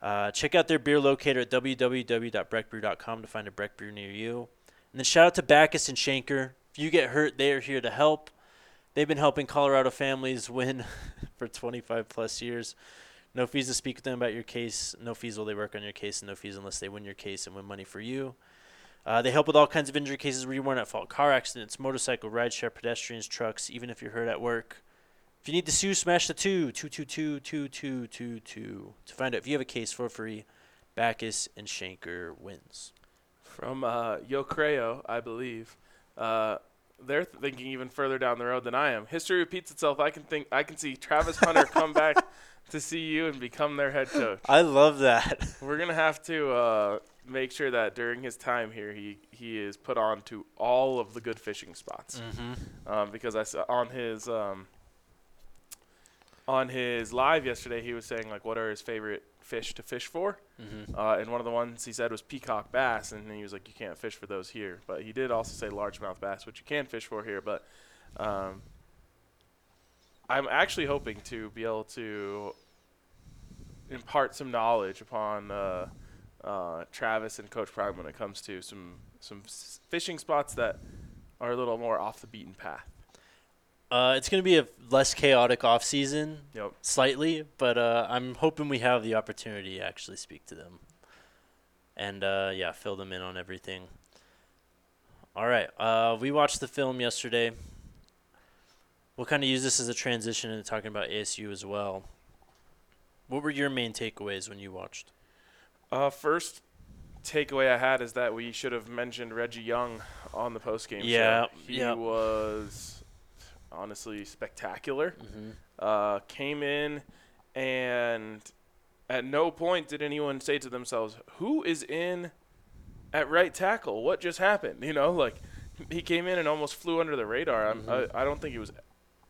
Uh, check out their beer locator at www.breckbrew.com to find a Breck brew near you. And then shout out to Bachus and Schanker. If you get hurt, they are here to help. They've been helping Colorado families win for 25 plus years. No fees to speak with them about your case. No fees while they work on your case, and no fees unless they win your case and win money for you. Uh, they help with all kinds of injury cases where you weren't at fault car accidents, motorcycle, rideshare, pedestrians, trucks, even if you're hurt at work. If you need to sue, smash the two, 222 2222 to find out if you have a case for free. Bachus and Schanker wins. From uh, Yo Creo, I believe. Uh, they're thinking even further down the road than I am. History repeats itself. I can think. I can see Travis Hunter come back to see you and become their head coach. I love that. We're gonna have to uh, make sure that during his time here, he he is put on to all of the good fishing spots. mm-hmm. Um, because I saw on his um, on his live yesterday, he was saying like, what are his favorite fish to fish for? Mm-hmm. Uh, and one of the ones he said was peacock bass, and he was like, you can't fish for those here. But he did also say largemouth bass, which you can fish for here. But um, I'm actually hoping to be able to impart some knowledge upon uh, uh, Travis and Coach Prime when it comes to some some fishing spots that are a little more off the beaten path. Uh, it's going to be a less chaotic off season, Yep. slightly, but uh, I'm hoping we have the opportunity to actually speak to them, and uh, yeah, fill them in on everything. All right, uh, we watched the film yesterday. We'll kind of use this as a transition into talking about ASU as well. What were your main takeaways when you watched? Uh, first takeaway I had is that we should have mentioned Reggie Young on the postgame Yeah, show. He yeah. was honestly spectacular. Mm-hmm. Uh, came in and at no point did anyone say to themselves, "Who is in at right tackle? What just happened?" You know, like he came in and almost flew under the radar. Mhm. I, I don't think he was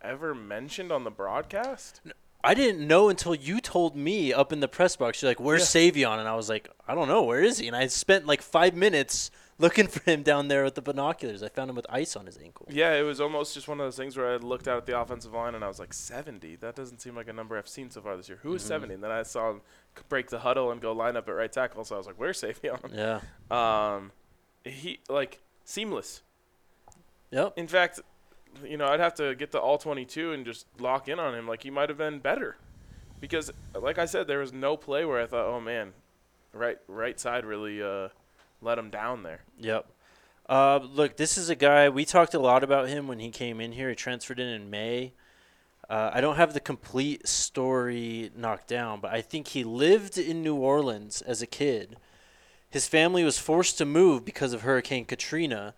ever mentioned on the broadcast. I didn't know until you told me up in the press box. You're like, "Where's Savion?" And I was like, "I don't know. Where is he?" And I spent like five minutes looking for him down there with the binoculars. I found him with ice on his ankle. Yeah, it was almost just one of those things where I looked out at the offensive line and I was like, 70? That doesn't seem like a number I've seen so far this year. Who is Mhm. 70? And then I saw him break the huddle and go line up at right tackle. So I was like, where's Savion? Yeah. Um, he, like, seamless. Yep. In fact, you know, I'd have to get the all 22 and just lock in on him. Like, he might have been better. Because, like I said, there was no play where I thought, oh, man, right right side really uh, let him down there. Yep. Uh, look, this is a guy we talked a lot about him when he came in here. He transferred in in May. Uh, I don't have the complete story knocked down, but I think he lived in New Orleans as a kid. His family was forced to move because of Hurricane Katrina,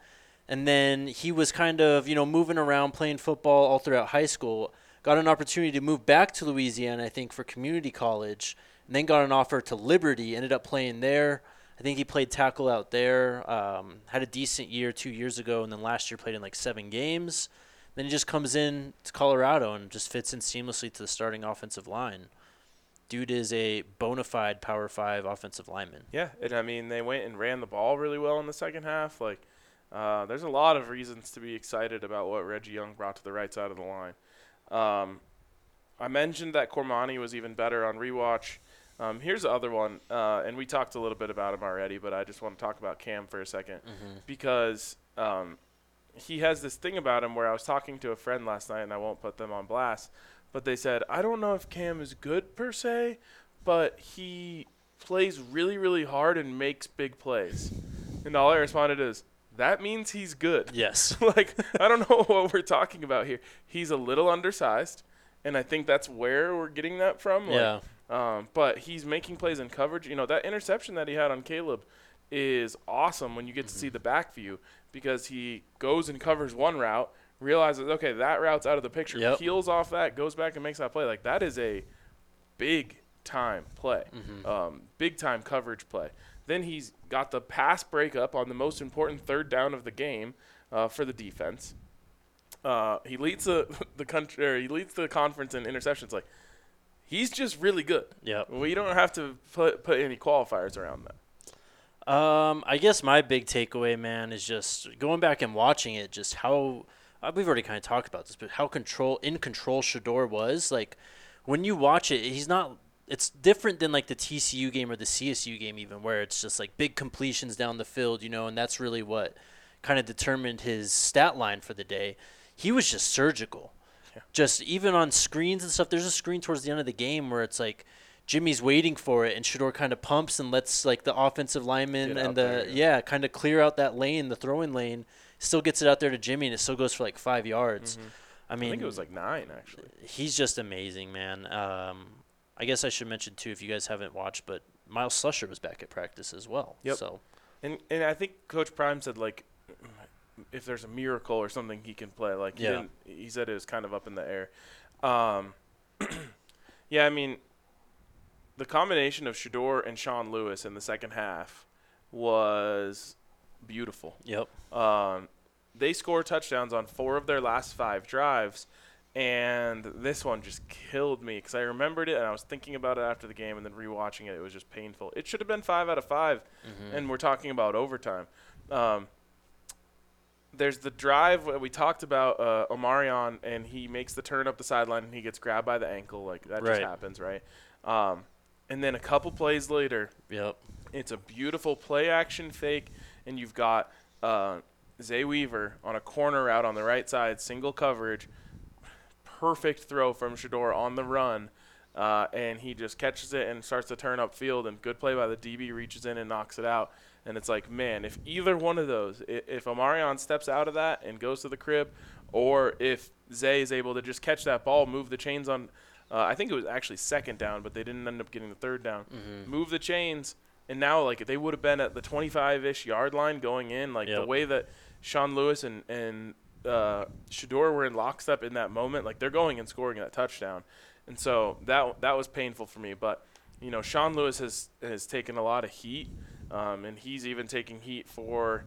and then he was kind of you know moving around playing football all throughout high school. Got an opportunity to move back to Louisiana, I think, for community college, and then got an offer to Liberty. Ended up playing there. I think he played tackle out there. Um, had a decent year two years ago, and then last year played in like seven games. Then he just comes in to Colorado and just fits in seamlessly to the starting offensive line. Dude is a bona fide Power Five offensive lineman. Yeah, and I mean they went and ran the ball really well in the second half. Like, uh, there's a lot of reasons to be excited about what Reggie Young brought to the right side of the line. Um, I mentioned that Cormani was even better on rewatch. Um, here's the other one, uh, and we talked a little bit about him already, but I just want to talk about Cam for a 2nd because um, he has this thing about him where I was talking to a friend last night, and I won't put them on blast, but they said, I don't know if Cam is good per se, but he plays really, really hard and makes big plays. And all I responded is, that means he's good. Yes. like, I don't know what we're talking about here. He's a little undersized, and I think that's where we're getting that from. Like, yeah. um, but he's making plays in coverage. You know, that interception that he had on Caleb is awesome when you get to see the back view because he goes and covers one route, realizes, okay, that route's out of the picture, Yep. peels off that, goes back and makes that play. Like, that is a big time play, um, big time coverage play. Then he's got the pass breakup on the most important third down of the game uh, for the defense. Uh, he leads the the country, he leads the conference in interceptions. Like, he's just really good. Yep. We don't have to put put any qualifiers around that. Um, I guess my big takeaway, man, is just going back and watching it. Just how uh, we've already kind of talked about this, but how control in control Shedeur was. Like when you watch it, he's not. It's different than like the TCU game or the CSU game, even where it's just like big completions down the field, you know, and that's really what kind of determined his stat line for the day. He was just surgical. Just even on screens and stuff. There's a screen towards the end of the game where it's like Jimmy's waiting for it, and Shedeur kind of pumps and lets like the offensive lineman Get and the there, yeah, kind of clear out that lane, the throwing lane. Still gets it out there to Jimmy, and it still goes for like five yards. I I mean, I think it was like nine actually. he's just amazing, man. Um, I guess I should mention too, if you guys haven't watched, but Myles Slusher was back at practice as well. Yep. So And and I think Coach Prime said like, if there's a miracle or something he can play. Like he Yeah. didn't. He said it was kind of up in the air. Um, yeah, I mean, the combination of Shedeur and Sean Lewis in the second half was beautiful. yep, Um, they score touchdowns on four of their last five drives, and this one just killed me because I remembered it and I was thinking about it after the game and then rewatching it. It was just painful. It should have been five out of 5 and we're talking about overtime. Um, there's the drive we talked about uh, Omarion, and he makes the turn up the sideline and he gets grabbed by the ankle. Like that just happens, right? Um, and then a couple plays later, yep, It's a beautiful play action fake, and you've got uh, Zay Weaver on a corner route on the right side, single coverage, perfect throw from Shedeur on the run, uh, and he just catches it and starts to turn upfield, and good play by the DB reaches in and knocks it out. And it's like, man, if either one of those, i- if Omarion steps out of that and goes to the crib, or if Zay is able to just catch that ball, move the chains on, uh, I think it was actually second down, but they didn't end up getting the third down. Move the chains, and now like they would have been at the 25-ish yard line going in, like the way that Sean Lewis and and uh, Shedeur were in lockstep in that moment, like they're going and scoring that touchdown, and so that that was painful for me. But you know, Sean Lewis has has taken a lot of heat, um, and he's even taking heat for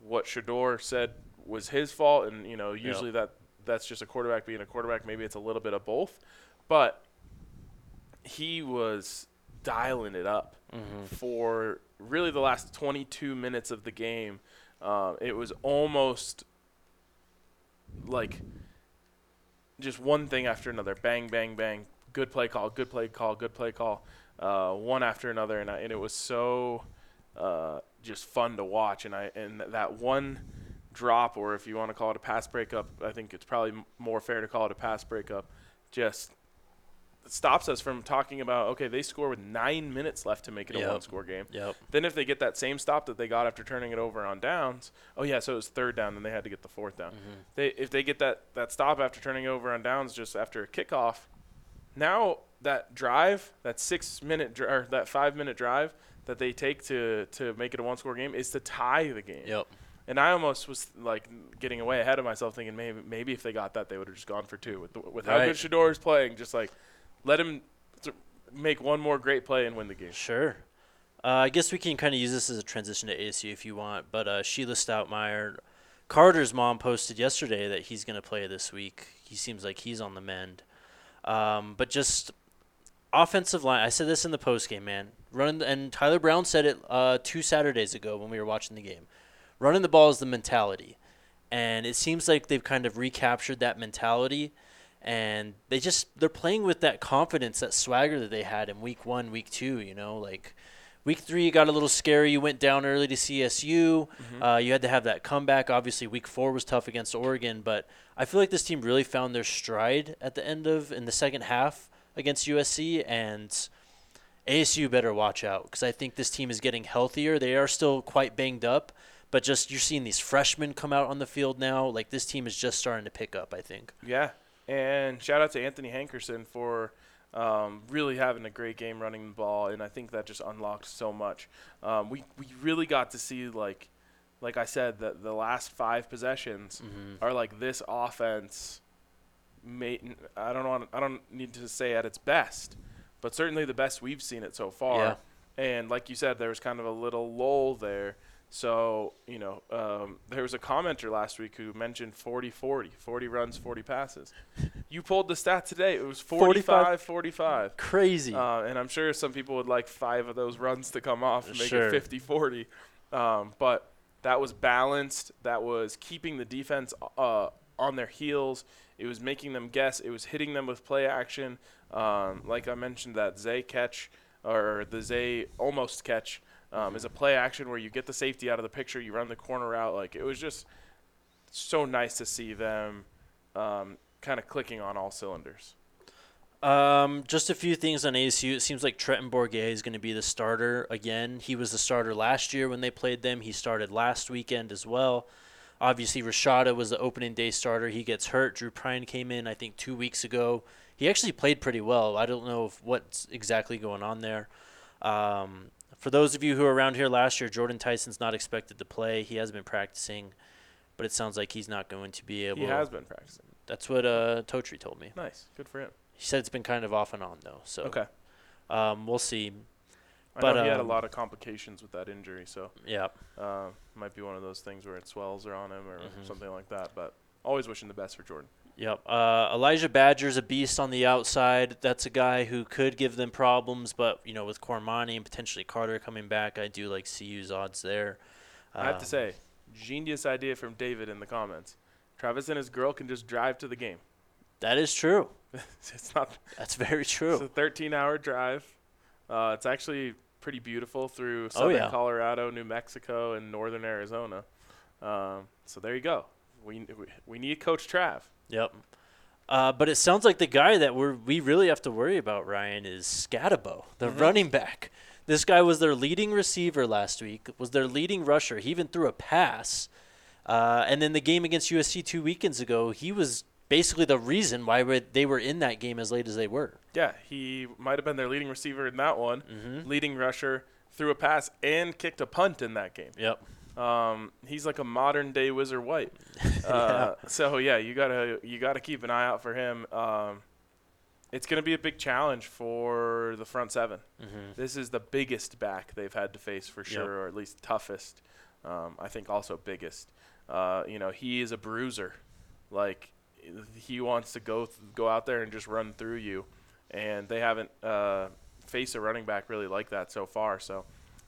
what Shedeur said was his fault. And you know, usually that that's just a quarterback being a quarterback. Maybe it's a little bit of both, but he was dialing it up for really the last 22 minutes of the game. Uh, it was almost like just one thing after another. Bang bang bang. Good play call good play call good play call. Uh, one after another. And, I, and it was so uh, just fun to watch. And I and that one drop or if you want to call it a pass breakup I think it's probably m- more fair to call it a pass breakup just stops us from talking about okay they score with nine minutes left to make it a Yep. one score game Yep. then if they get that same stop that they got after turning it over on downs, oh yeah, so it was third down, then they had to get the fourth down. Mm-hmm. They if they get that that stop after turning it over on downs just after a kickoff, now that drive, that six minute dri- or that five minute drive that they take to to make it a one score game is to tie the game. Yep. And I almost was like getting away ahead of myself, thinking maybe maybe if they got that, they would have just gone for two. With the, with how good Shedeur is playing, just like let him make one more great play and win the game. Sure. Uh, I guess we can kind of use this as a transition to ASU if you want. But uh, Sheila Stoutmire, Carter's mom, posted yesterday that he's going to play this week. He seems like he's on the mend. Um, but just offensive line. I said this in the post game, man. Running and Tyler Brown said it uh, two Saturdays ago when we were watching the game. Running the ball is the mentality, and it seems like they've kind of recaptured that mentality and they just they're playing with that confidence, that swagger that they had in week one, week two. You know, like week three you got a little scary. You went down early to CSU. Uh, you had to have that comeback. Obviously, week four was tough against Oregon, but I feel like this team really found their stride at the end of in the second half against USC and. ASU better watch out because I think this team is getting healthier. They are still quite banged up, but just you're seeing these freshmen come out on the field now. Like this team is just starting to pick up. I think. Yeah, and shout out to Anthony Hankerson for um, really having a great game running the ball, and I think that just unlocked so much. Um, we we really got to see like, like I said, that the last five possessions are like this offense. Made, I don't want I don't need to say at its best, but certainly the best we've seen it so far. And like you said, there was kind of a little lull there. So, you know, um, there was a commenter last week who mentioned 40 40, 40 runs, 40 passes. You pulled the stat today. It was 45 45. Crazy. Uh, and I'm sure some people would like five of those runs to come off and make Sure. it 50 40. Um, but that was balanced. That was keeping the defense uh, on their heels. It was making them guess. It was hitting them with play action. Um, like I mentioned, that Zay catch or the Zay almost catch um, is a play action where you get the safety out of the picture, you run the corner out. Like it was just so nice to see them um, kind of clicking on all cylinders. Um, just a few things on ASU. It seems like Trenton Bourguet is going to be the starter again. He was the starter last year when they played them. He started last weekend as well. Obviously, Rashada was the opening day starter. He gets hurt. Drew Pyne came in, I think, two weeks ago. He actually played pretty well. I don't know what's exactly going on there. Um, for those of you who were around here last year, Jordan Tyson's not expected to play. He has been practicing, but it sounds like he's not going to be able. He has been practicing. That's what uh, Totri told me. Nice. Good for him. He said it's been kind of off and on though. So Okay. um, we'll see. I But, know he had a um, lot of complications with that injury, so Yeah. uh, might be one of those things where it swells or on him or Mhm. something like that. But always wishing the best for Jordan. Yep. Uh, Elijah Badger's a beast on the outside. That's a guy who could give them problems, but you know, with Cormani and potentially Carter coming back, I do like CU's odds there. I have Um, to say, genius idea from David in the comments. Travis and his girl can just drive to the game. that is true. it's not. That's very true. It's a 13-hour drive. Uh, it's actually pretty beautiful through Oh, southern yeah. Colorado, New Mexico, and northern Arizona. Um, so there you go. We, we we need Coach Trav. Yep. Uh, but it sounds like the guy that we're, we really have to worry about, Ryan, is Skattebo, the Mhm. running back. This guy was their leading receiver last week, was their leading rusher. He even threw a pass. Uh, and then the game against USC two weekends ago, he was basically the reason why they were in that game as late as they were. Yeah, he might have been their leading receiver in that one, Mm-hmm. leading rusher, threw a pass, and kicked a punt in that game. Yep. Um, he's like a modern day Whizzer White. Uh, So yeah, you gotta you gotta keep an eye out for him. Um, it's gonna be a big challenge for the front seven. Mm-hmm. This is the biggest back they've had to face for sure, Yep. or at least toughest. Um, I think also biggest. Uh, you know, he is a bruiser. Like he wants to go th- go out there and just run through you, and they haven't uh, faced a running back really like that so far. So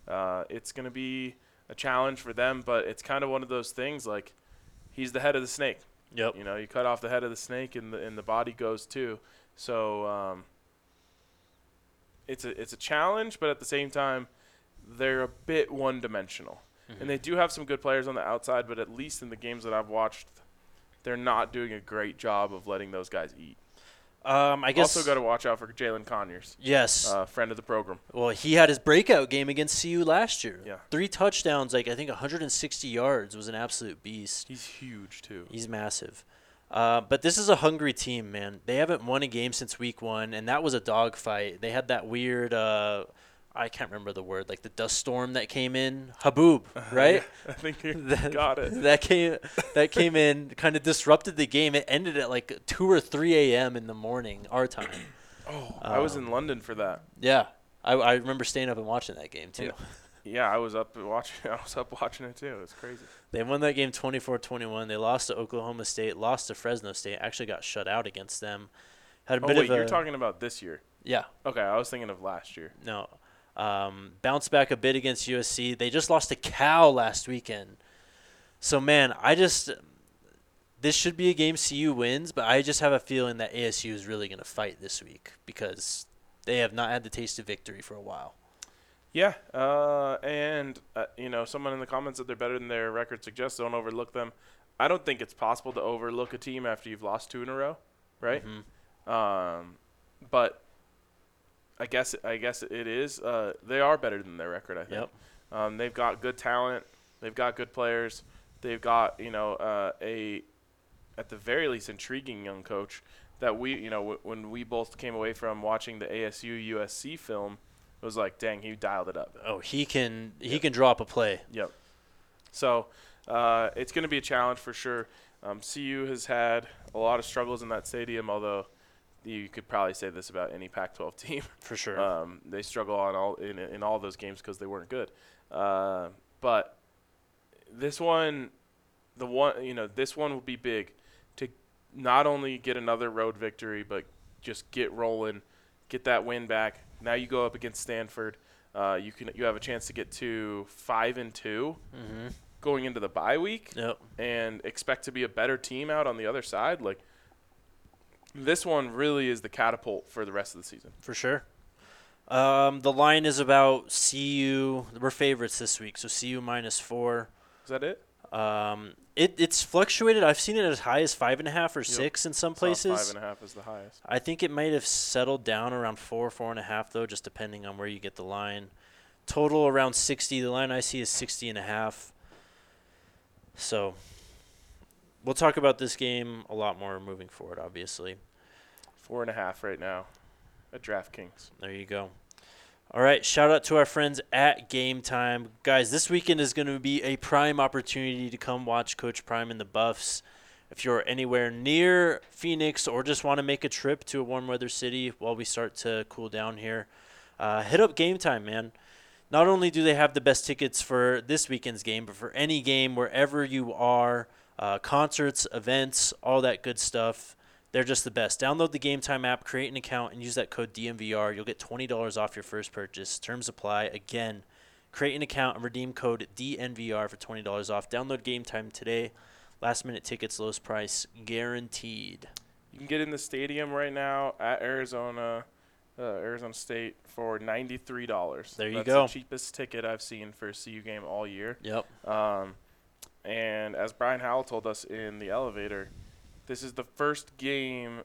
uh, it's going to be a challenge for them, but it's kind of one of those things like he's the head of the snake. Yep. You know, you cut off the head of the snake, and the and the body goes too. So um, it's a it's a challenge, but at the same time, they're a bit one dimensional. Mm-hmm. And they do have some good players on the outside, but at least in the games that I've watched, they're not doing a great job of letting those guys eat. Um, I guess. also got to watch out for Jalin Conyers, yes. uh, friend of the program. Well, he had his breakout game against CU last year. Yeah. Three touchdowns, like I think 160 yards, was an absolute beast. He's huge too. He's massive. Uh, but this is a hungry team, man. They haven't won a game since week one, and that was a dogfight. They had that weird, uh, I can't remember the word, like the dust storm that came in. Haboob, right? I think you That- got it. that came that came in, kind of disrupted the game. It ended at like two or three a.m. in the morning, our time. Oh, I was Um, in London for that. Yeah, I, I remember staying up and watching that game too. Yeah, I was up watching. I was up watching it too. It's crazy. They won that game 24-21. They lost to Oklahoma State, lost to Fresno State. Actually got shut out against them. Had a Oh bit wait, of a you're talking about this year. yeah Okay, I was thinking of last year. no. Um, bounced back a bit against USC. They just lost to Cal last weekend. So man, I just this should be a game CU wins, but I just have a feeling that ASU is really going to fight this week because they have not had the taste of victory for a while. Yeah, uh, and uh, you know, someone in the comments said they're better than their record suggests. Don't overlook them. I don't think it's possible to overlook a team after you've lost two in a row, right? Mhm. Um, but I guess I guess it is. Uh, they are better than their record. I think. Yep. Um, they've got good talent. They've got good players. They've got you know uh, a at the very least intriguing young coach that we you know w- when we both came away from watching the ASU USC film it was like dang he dialed it up. Oh, he can he Yep. can drop a play. Yep. So uh, it's going to be a challenge for sure. Um, CU has had a lot of struggles in that stadium, although you could probably say this about any Pac-12 team. For sure. Um, they struggle on all in in all those games because they weren't good. Uh, but this one, the one you know, this one will be big to not only get another road victory, but just get rolling, get that win back. Now you go up against Stanford. Uh, you can you have a chance to get to five and two mm-hmm. going into the bye week Yep. and expect to be a better team out on the other side. Like this one really is the catapult for the rest of the season. For sure. Um, the line is about CU. We're favorites this week, so CU minus four. Is that it? Um, it it's fluctuated. I've seen it as high as five and a half or six in some places. five and a half is the highest. I think it might have settled down around four, four and a half though, just depending on where you get the line. Total around sixty. The line I see is sixty and a half. So we'll talk about this game a lot more moving forward, obviously. Four and a half right now at DraftKings. There you go. All right, shout out to our friends at Gametime. Guys, this weekend is going to be a prime opportunity to come watch Coach Prime and the Buffs. If you're anywhere near Phoenix or just want to make a trip to a warm weather city while we start to cool down here, uh, hit up Game Time, man. Not only do they have the best tickets for this weekend's game, but for any game wherever you are, uh, concerts, events, all that good stuff. They're just the best. Download the Gametime app, create an account, and use that code DNVR. You'll get $20 off your first purchase. Terms apply. Again, create an account and redeem code DNVR for $20 off. Download Gametime today. Last minute tickets, lowest price guaranteed. You can get in the stadium right now at Arizona uh, Arizona State for ninety three dollars. There you That's go. The cheapest ticket I've seen for a CU game all year. Yep. Um, and as Brian Howell told us in the elevator, this is the first game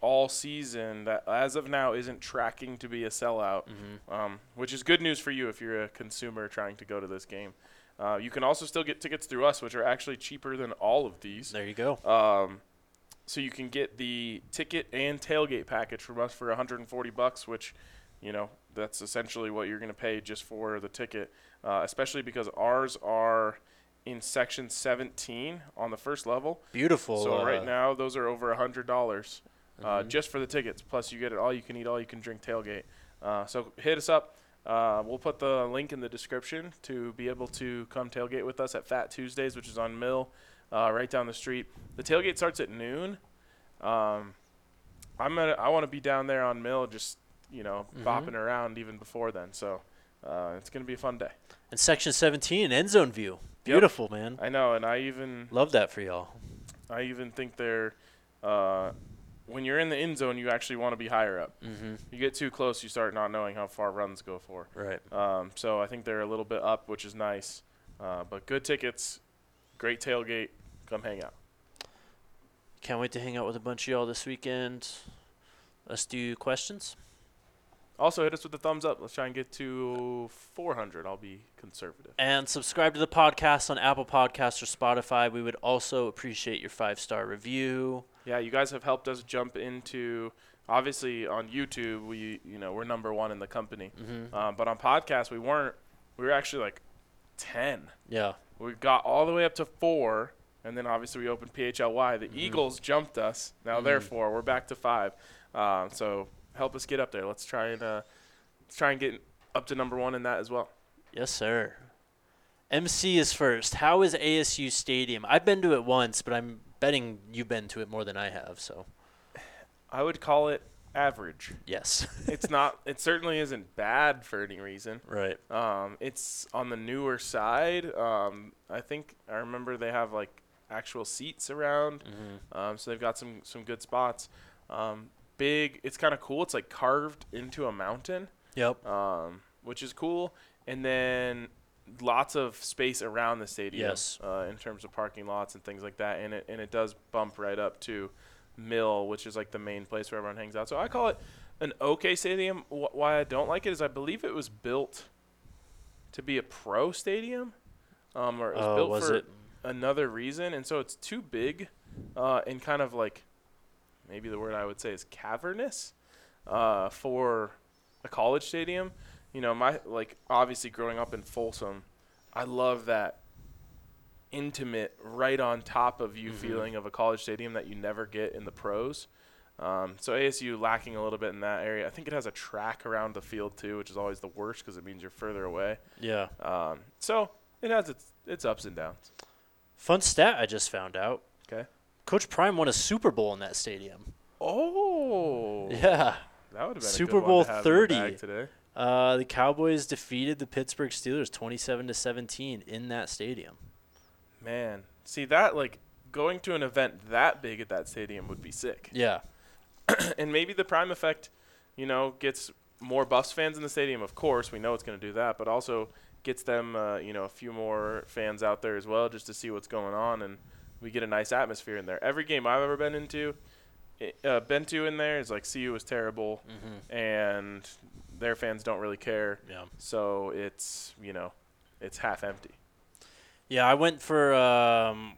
all season that, as of now, isn't tracking to be a sellout, hmm um, which is good news for you if you're a consumer trying to go to this game. Uh, you can also still get tickets through us, which are actually cheaper than all of these. There you go. Um, so you can get the ticket and tailgate package from us for 140 bucks, which, you know, that's essentially what you're going to pay just for the ticket. Uh, especially because ours are in section 17 on the first level. Beautiful. so uh, right now, those are over a hundred dollars uh, mhm. just for the tickets. Plus, you get it all you can eat, all you can drink tailgate. Uh, so hit us up. Uh, we'll put the link in the description to be able to come tailgate with us at Fat Tuesdays, which is on Mill, uh, right down the street. The tailgate starts at noon. Um, I'm gonna. I want to be down there on Mill, just you know, Mhm. bopping around even before then. So uh, it's gonna be a fun day. And section 17, end zone view. Beautiful, man. I know, and I even Love that for y'all. I even think they're. Uh, when you're in the end zone, you actually want to be higher up. Mm-hmm. You get too close, you start not knowing how far runs go for. Right. Um, so I think they're a little bit up, which is nice. Uh, but good tickets, great tailgate. Come hang out. Can't wait to hang out with a bunch of y'all this weekend. Let's do questions. Also, hit us with the thumbs up. Let's try and get to 400. I'll be conservative. And subscribe to the podcast on Apple Podcasts or Spotify. We would also appreciate your five star review. Yeah, you guys have helped us jump into. Obviously, on YouTube, we you know we're number one in the company. Mm-hmm. Um, but on podcast, we weren't. We were actually like 10. Yeah. We got all the way up to four, and then obviously we opened PHLY. The Mhm. Eagles jumped us. Now Mhm. four. We're back to five. Um, so help us get up there. Let's try and uh, let's try and get up to number one in that as well. Yes, sir. MC is first. How is ASU Stadium? I've been to it once, but I'm betting you've been to it more than I have. So I would call it average. yes. It's not. It certainly isn't bad for any reason. right. Um, it's on the newer side. Um, I think I remember they have like actual seats around. Mm-hmm. Um, so they've got some some good spots. Um, big. It's kind of cool. It's like carved into a mountain, Yep. um, which is cool. And then lots of space around the stadium. Yes. Uh, in terms of parking lots and things like that. And it and it does bump right up to Mill, which is like the main place where everyone hangs out. So I call it an okay stadium. Wh- why I don't like it is I believe it was built to be a pro stadium. Um, or it was Oh, built was for it? another reason, and so it's too big, uh, and kind of like maybe the word I would say is cavernous uh, for a college stadium. You know, my like obviously growing up in Folsom, I love that intimate, right on top of you Mhm. feeling of a college stadium that you never get in the pros. Um, so ASU lacking a little bit in that area. I think it has a track around the field too, which is always the worst because it means you're further away. Yeah. Um, so it has its its ups and downs. Fun stat I just found out. 'Kay. Coach Prime won a Super Bowl in that stadium. Oh, Yeah. that would have been Super a good Bowl one to have 30. today. Uh, the Cowboys defeated the Pittsburgh Steelers 27 to 17 in that stadium. Man, see that like going to an event that big at that stadium would be sick. Yeah. and maybe the prime effect, you know, gets more Buffs fans in the stadium. Of course, we know it's going to do that, but also gets them, uh, you know, a few more fans out there as well, just to see what's going on, and we get a nice atmosphere in there. Every game I've ever been into, uh, been to in there is like CU was terrible, Mm-hmm. and their fans don't really care, Yeah. so it's you know, it's half empty. Yeah, I went for um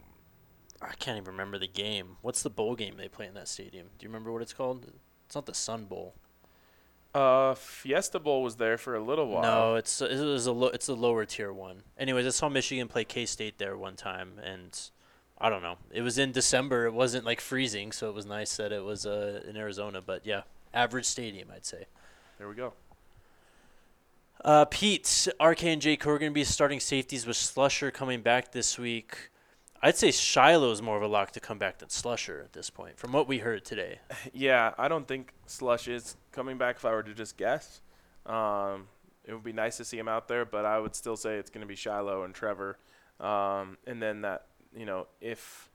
I can't even remember the game. What's the bowl game they play in that stadium? Do you remember what it's called? It's not the Sun Bowl. Uh, Fiesta Bowl was there for a little while. No, it's it was a lo- it's the lower tier one. Anyways, I saw Michigan play K State there one time, and I don't know. It was in December. It wasn't like freezing, so it was nice that it was uh, in Arizona. But yeah, average stadium, I'd say. There we go. Uh, Pete, RK and Jake are going to be starting safeties with Slusher coming back this week. I'd say Shiloh is more of a lock to come back than Slusher at this point, from what we heard today. Yeah, I don't think Slush is coming back. If I were to just guess, um, it would be nice to see him out there, but I would still say it's going to be Shiloh and Trevor. Um, and then that, you know, if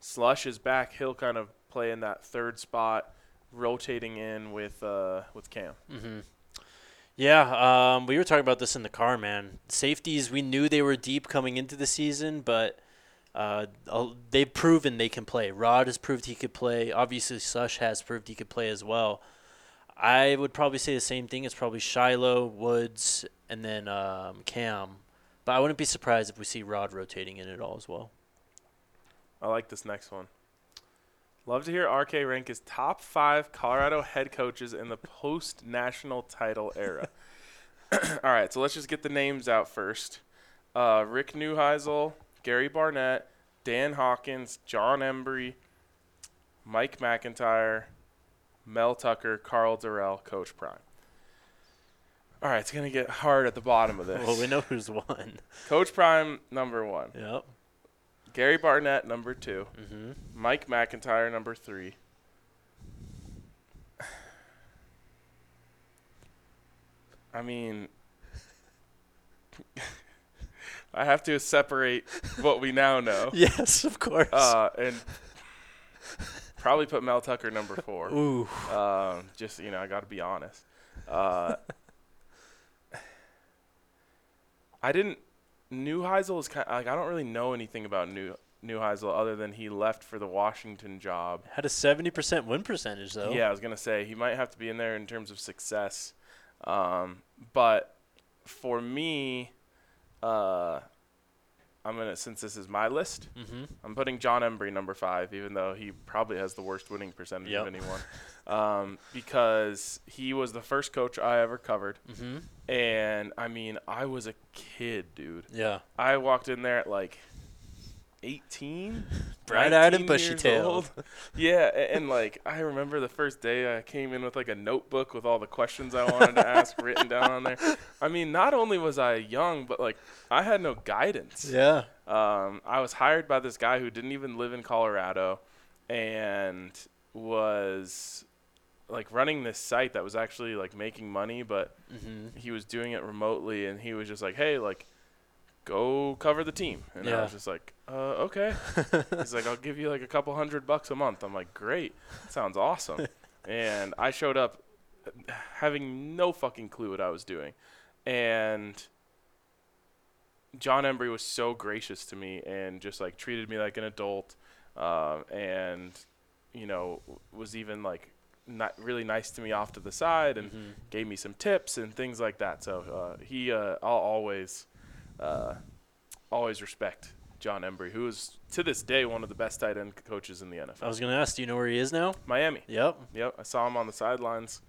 Slush is back, he'll kind of play in that third spot rotating in with uh, with Cam. Mm-hmm. Yeah, um, we were talking about this in the car, man. Safeties, we knew they were deep coming into the season, but uh, they've proven they can play. Rod has proved he could play. Obviously, Slush has proved he could play as well. I would probably say the same thing. It's probably Shiloh, Woods, and then um, Cam. But I wouldn't be surprised if we see Rod rotating in it all as well. I like this next one. Love to hear RK rank his top five Colorado head coaches in the post national title era. All right, so let's just get the names out first. Uh, Rick Neuheisel, Gary Barnett, Dan Hawkins, John Embree, Mike MacIntyre, Mel Tucker, Karl Dorrell, Coach Prime. All right, it's gonna get hard at the bottom of this. Well, we know who's won. Coach Prime number one, Yep. Gary Barnett number two, Mm-hmm. Mike MacIntyre number three. I mean, I have to separate what we now know, Yes, of course. uh, and probably put Mel Tucker number four. Ooh. Um, just you know, I got to be honest. Uh, I didn't. Neuheisel is kind. of, like I don't really know anything about New Neuheisel other than he left for the Washington job. Had a 70% win percentage, though. Yeah, I was gonna say he might have to be in there in terms of success, um, but for me, uh, I'm gonna since this is my list, Mm-hmm. I'm putting John Embree number five, even though he probably has the worst winning percentage Yep. of anyone, um, because he was the first coach I ever covered, Mm-hmm. and I mean I was a kid, dude. Yeah. I walked in there at like 18, Bright-eyed and bushy-tailed. Yeah, a- and like I remember the first day I came in with like a notebook with all the questions I wanted to ask written down on there. I mean, not only was I young, but like I had no guidance. Yeah. Um, I was hired by this guy who didn't even live in Colorado, and was like running this site that was actually like making money, but Mm-hmm. he was doing it remotely, and he was just like, "Hey, like, go cover the team," and I was just like, "Uh, okay." He's like, "I'll give you like a couple hundred bucks a month." I'm like, "Great, sounds awesome." and I showed up having no fucking clue what I was doing, and John Embree was so gracious to me and just like treated me like an adult, uh, and you know was even like not really nice to me off to the side and Mhm. gave me some tips and things like that. So uh, he, uh, I'll always, uh, always respect John Embree, who is to this day one of the best tight end coaches in the NFL. I was gonna ask, do you know where he is now? Miami. Yep. Yep, I saw him on the sidelines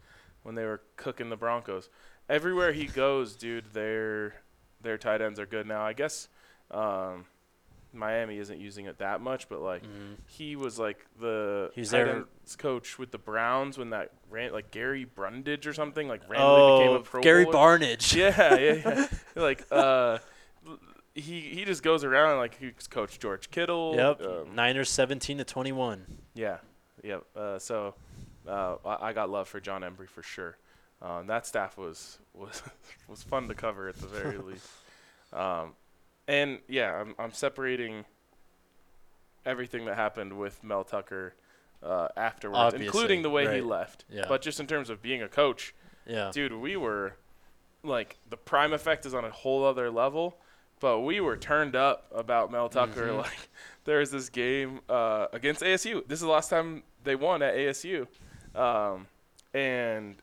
when they were cooking the Broncos. Everywhere he goes, dude, their their tight ends are good now. I guess um, Miami isn't using it that much, but like Mm-hmm. he was like the He was tight ends coach with the Browns when that ran like Gary Brundage or something like randomly became a Oh, Pro Gary Bowler. Barnidge. Yeah, yeah, yeah. like uh, he he just goes around like he's coached George Kittle. Yep. um, Niners 17 to 21. yeah, yep. Uh, so uh, I, I got love for John Embree for sure. Uh, that staff was was was fun to cover at the very least. Um, and yeah, I'm I'm separating everything that happened with Mel Tucker uh, afterwards, Obviously, including the way he left. Yeah. But just in terms of being a coach, Yeah. dude, we were like the prime effect is on a whole other level. But we were turned up about Mel Tucker. Mhm. Like there was this game uh, against ASU. This is the last time they won at ASU, um, and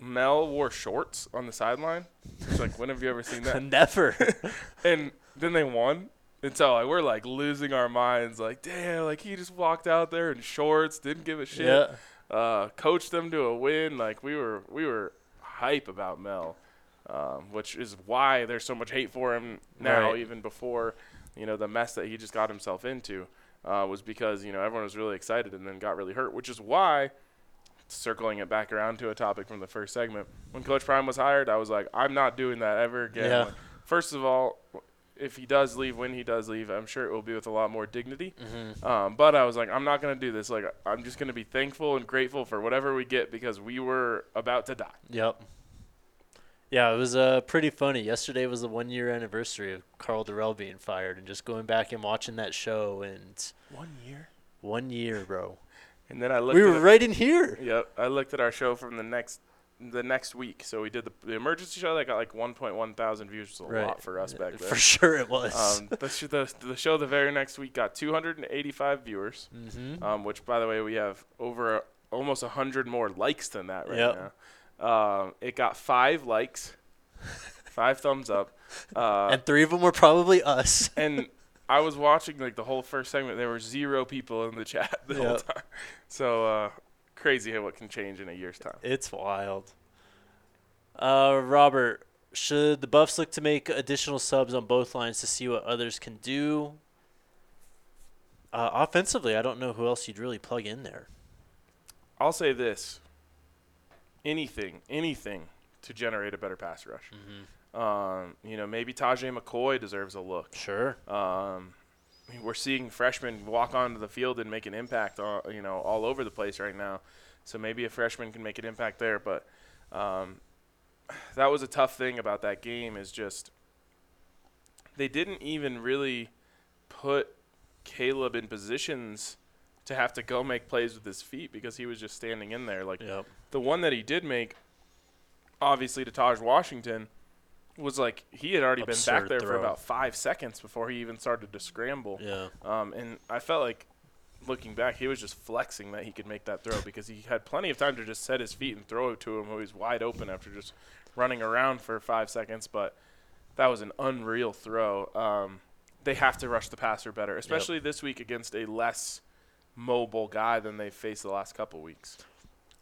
Mel wore shorts on the sideline. It's like when have you ever seen that? Never. and then they won. And so like, we're like losing our minds, like damn, like he just walked out there in shorts, didn't give a shit yeah. uh, coached them to a win. Like we were, we were hype about Mel, um, which is why there's so much hate for him now, Right. even before, you know, the mess that he just got himself into, uh, was because you know everyone was really excited and then got really hurt, which is why. Circling it back around to a topic from the first segment, when Coach Prime was hired, I was like, I'm not doing that ever again. Yeah. Like, first of all, if he does leave, when he does leave, I'm sure it will be with a lot more dignity. Mm-hmm. Um, but I was like, I'm not gonna do this. Like, I'm just gonna be thankful and grateful for whatever we get because we were about to die. Yep. Yeah, it was uh, pretty funny. Yesterday was the one year anniversary of Karl Dorrell being fired, and just going back and watching that show, and One year. one year, bro. And then I looked. We were it- right in here. Yep, I looked at our show from the next the next week. So we did the, the emergency show that got like 1.1 thousand views, which is a Right. lot for us back then. For sure it was. Um, the, sh- the the show the very next week got 285 viewers, mm-hmm. um, which by the way we have over a, almost 100 more likes than that right Yep. now. Um, it got five likes, five thumbs up, uh, and three of them were probably us. and I was watching like the whole first segment. There were zero people in the chat the whole time. So uh, crazy how what can change in a year's time. It's wild. Uh, Robert, should the Buffs look to make additional subs on both lines to see what others can do? Uh, offensively, I don't know who else you'd really plug in there. I'll say this: anything, anything to generate a better pass rush. Mm-hmm. Um, you know, maybe Taje McCoy deserves a look. Sure. Um, I mean, we're seeing freshmen walk onto the field and make an impact, all, you know, all over the place right now. So maybe a freshman can make an impact there. But um, that was a tough thing about that game is just they didn't even really put Caleb in positions to have to go make plays with his feet because he was just standing in there. Like Yep. the one that he did make, obviously to Tahj Washington, was like he had already been back there for about five seconds before he even started to scramble. Yeah. Um, and I felt like looking back, he was just flexing that he could make that throw because he had plenty of time to just set his feet and throw it to him when he was wide open after just running around for five seconds. But that was an unreal throw. Um, they have to rush the passer better, especially this week against a less mobile guy than they faced the last couple weeks.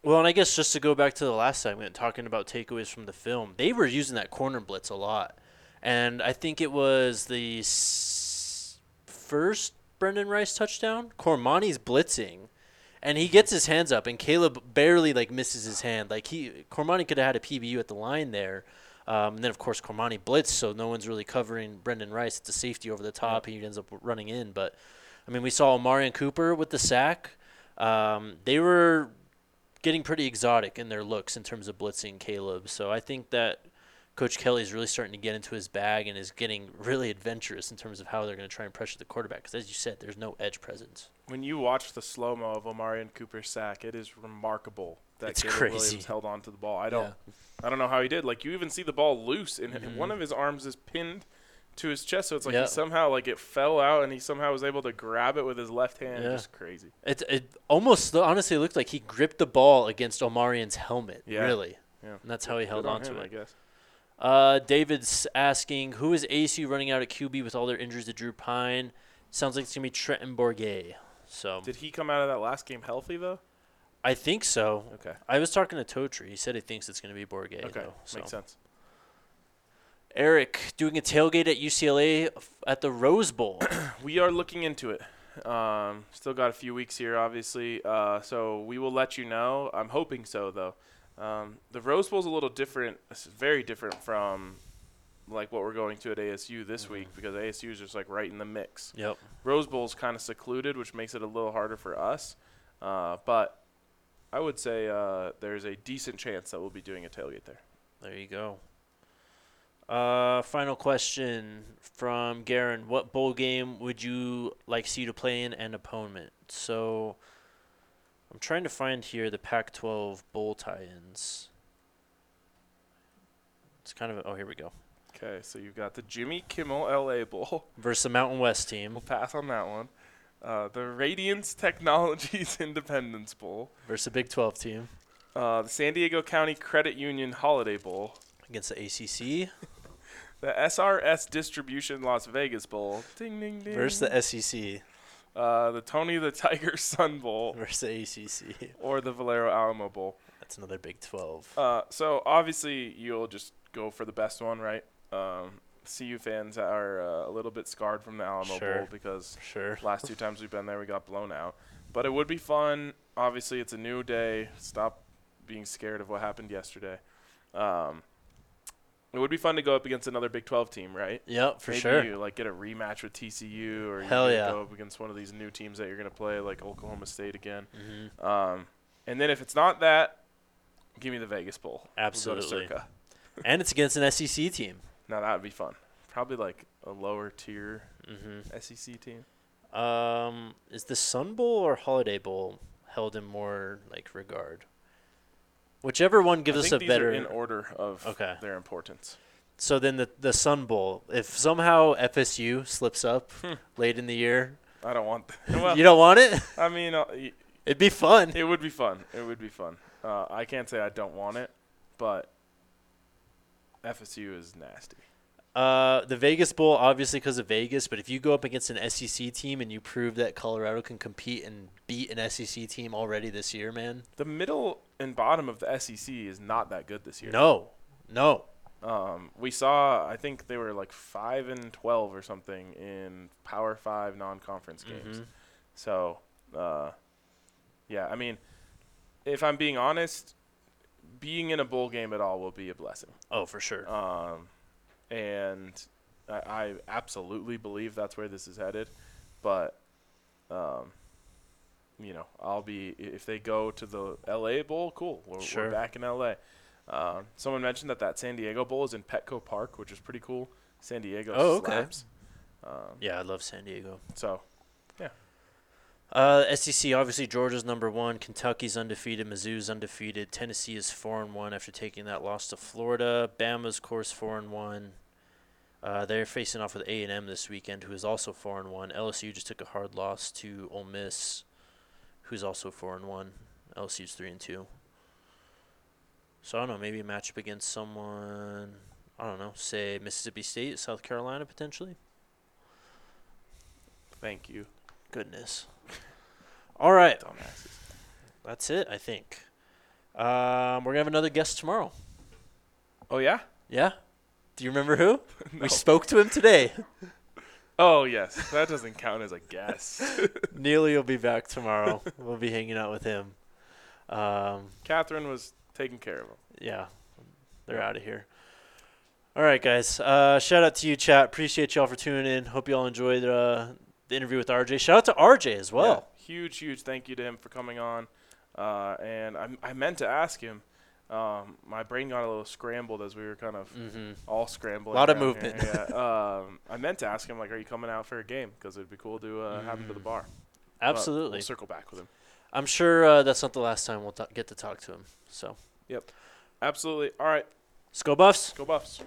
Well, and I guess just to go back to the last segment, talking about takeaways from the film, they were using that corner blitz a lot, and I think it was the first Brenden Rice touchdown. Cormani's blitzing, and he gets his hands up, and Caleb barely like misses his hand. Like he, Cormani could have had a PBU at the line there. Um, and then of course Cormani blitzed, so no one's really covering Brenden Rice. It's a safety over the top. He ends up running in, but I mean we saw Marion Cooper with the sack. Um, they were getting pretty exotic in their looks in terms of blitzing Caleb. So I think that Coach Kelly is really starting to get into his bag and is getting really adventurous in terms of how they're going to try and pressure the quarterback. Because as you said, there's no edge presence. When you watch the slow mo of Omarion Cooper's sack, it is remarkable that It's Caleb crazy. Williams held on to the ball. I don't, Yeah. I don't know how he did. Like you even see the ball loose, and Mhm. one of his arms is pinned to his chest, so it's like Yeah. he somehow like it fell out, and he somehow was able to grab it with his left hand. Yeah. Just crazy. It it almost honestly looked like he gripped the ball against Omarion's helmet. Yeah. Really. Yeah. And that's how he held Good on on to it. I guess. Uh, David's asking, who is ASU running out at QB with all their injuries to Drew Pyne? Sounds like it's gonna be Trenton Bourguet. So Did he come out of that last game healthy though? I think so. Okay. I was talking to Totri. He said he thinks it's gonna be Bourget. Okay. Though, so. Makes sense. Eric doing a tailgate at UCLA at the Rose Bowl. We are looking into it. Um, still got a few weeks here, obviously. Uh, so we will let you know. I'm hoping so, though. Um, the Rose Bowl is a little different. It's very different from like what we're going to at ASU this Mhm. week because ASU is just like right in the mix. yep. Rose Bowl's kind of secluded, which makes it a little harder for us. Uh, but I would say uh, there's a decent chance that we'll be doing a tailgate there. There you go. Uh, final question from Garen. What bowl game would you like to see you to play in and opponent? So I'm trying to find here the Pac 12 bowl tie ins. It's kind of, a, oh, here we go. Okay, so you've got the Jimmy Kimmel LA Bowl. Versus the Mountain West team. We'll pass on that one. Uh, the Radiance Technologies Independence Bowl. Versus the Big 12 team. Uh, the San Diego County Credit Union Holiday Bowl. Against the ACC. The SRS Distribution Las Vegas Bowl. Ding, ding, ding. Versus the SEC. uh, the Tony the Tiger Sun Bowl. Versus the ACC. Or the Valero Alamo Bowl. That's another Big 12. Uh, so obviously you'll just go for the best one, right? Um, CU fans are uh, a little bit scarred from the Alamo Sure. Bowl because Sure. last two times we've been there we got blown out. But it would be fun. Obviously, it's a new day. Stop being scared of what happened yesterday. Um, it would be fun to go up against another Big 12 team, right? Yep, for Maybe sure. you like get a rematch with TCU, or Hell you yeah. go up against one of these new teams that you're gonna play, like Oklahoma State again. hmm Um, and then if it's not that, give me the Vegas Bowl. We'll Absolutely. And it's against an SEC team. Now that would be fun. Probably like a lower tier hmm SEC team. Um, is the Sun Bowl or Holiday Bowl held in more like regard? Whichever one gives I us a better. in order of Okay. their importance. So then the the Sun Bowl. If somehow FSU slips up Hmm. late in the year, I don't want. That. Well, you don't want it. I mean, uh, y- It'd be fun. it would be fun. It would be fun. Uh, I can't say I don't want it, but FSU is nasty. Uh, the Vegas Bowl, obviously because of Vegas, but if you go up against an SEC team and you prove that Colorado can compete and beat an SEC team already this year, man, The middle and bottom of the SEC is not that good this year. no, no, Um, we saw, I think they were like five and twelve or something in Power Five non-conference games. Mhm. So, uh, yeah, I mean, if I'm being honest, being in a bowl game at all will be a blessing. oh for sure. Um, and I, I absolutely believe that's where this is headed. But, um, you know, I'll be if they go to the LA Bowl, cool. We're, Sure. we're back in LA. Um, someone mentioned that that San Diego Bowl is in Petco Park, which is pretty cool. San Diego Oh, okay. Um, yeah, I love San Diego. so yeah. Uh, SEC obviously Georgia's number one, Kentucky's undefeated, Mizzou's undefeated, Tennessee is four and one after taking that loss to Florida. Bama's course four and one. Uh, they're facing off with A and M this weekend, who is also four and one. LSU just took a hard loss to Ole Miss, who's also four and one. LSU's three and two. So I don't know, maybe a matchup against someone. I don't know, say Mississippi State, South Carolina potentially. thank you, Goodness. All right. dumbasses. That's it, I think. Um, we're gonna have another guest tomorrow. Oh yeah. Yeah. Do you remember who? No. We spoke to him today. Oh yes, that doesn't count as a guess. Neely will be back tomorrow. we'll be hanging out with him. Um, Catherine was taking care of him. yeah, they're out of here. All right, guys. Uh, shout out to you, chat. Appreciate y'all for tuning in. Hope y'all enjoyed uh, the interview with RJ. Shout out to RJ as well. Yeah, huge, huge thank you to him for coming on. Uh, and I, I meant to ask him. Um, my brain got a little scrambled as we were kind of Mm-hmm. all scrambling. A lot of movement. Yeah. um, I meant to ask him like, are you coming out for a game? Because it'd be cool to uh, have him to the Mm. bar. Absolutely. we'll circle back with him. I'm sure uh, that's not the last time we'll ta- get to talk to him. So, Yep. Absolutely. All right. let's go Buffs. Go Buffs.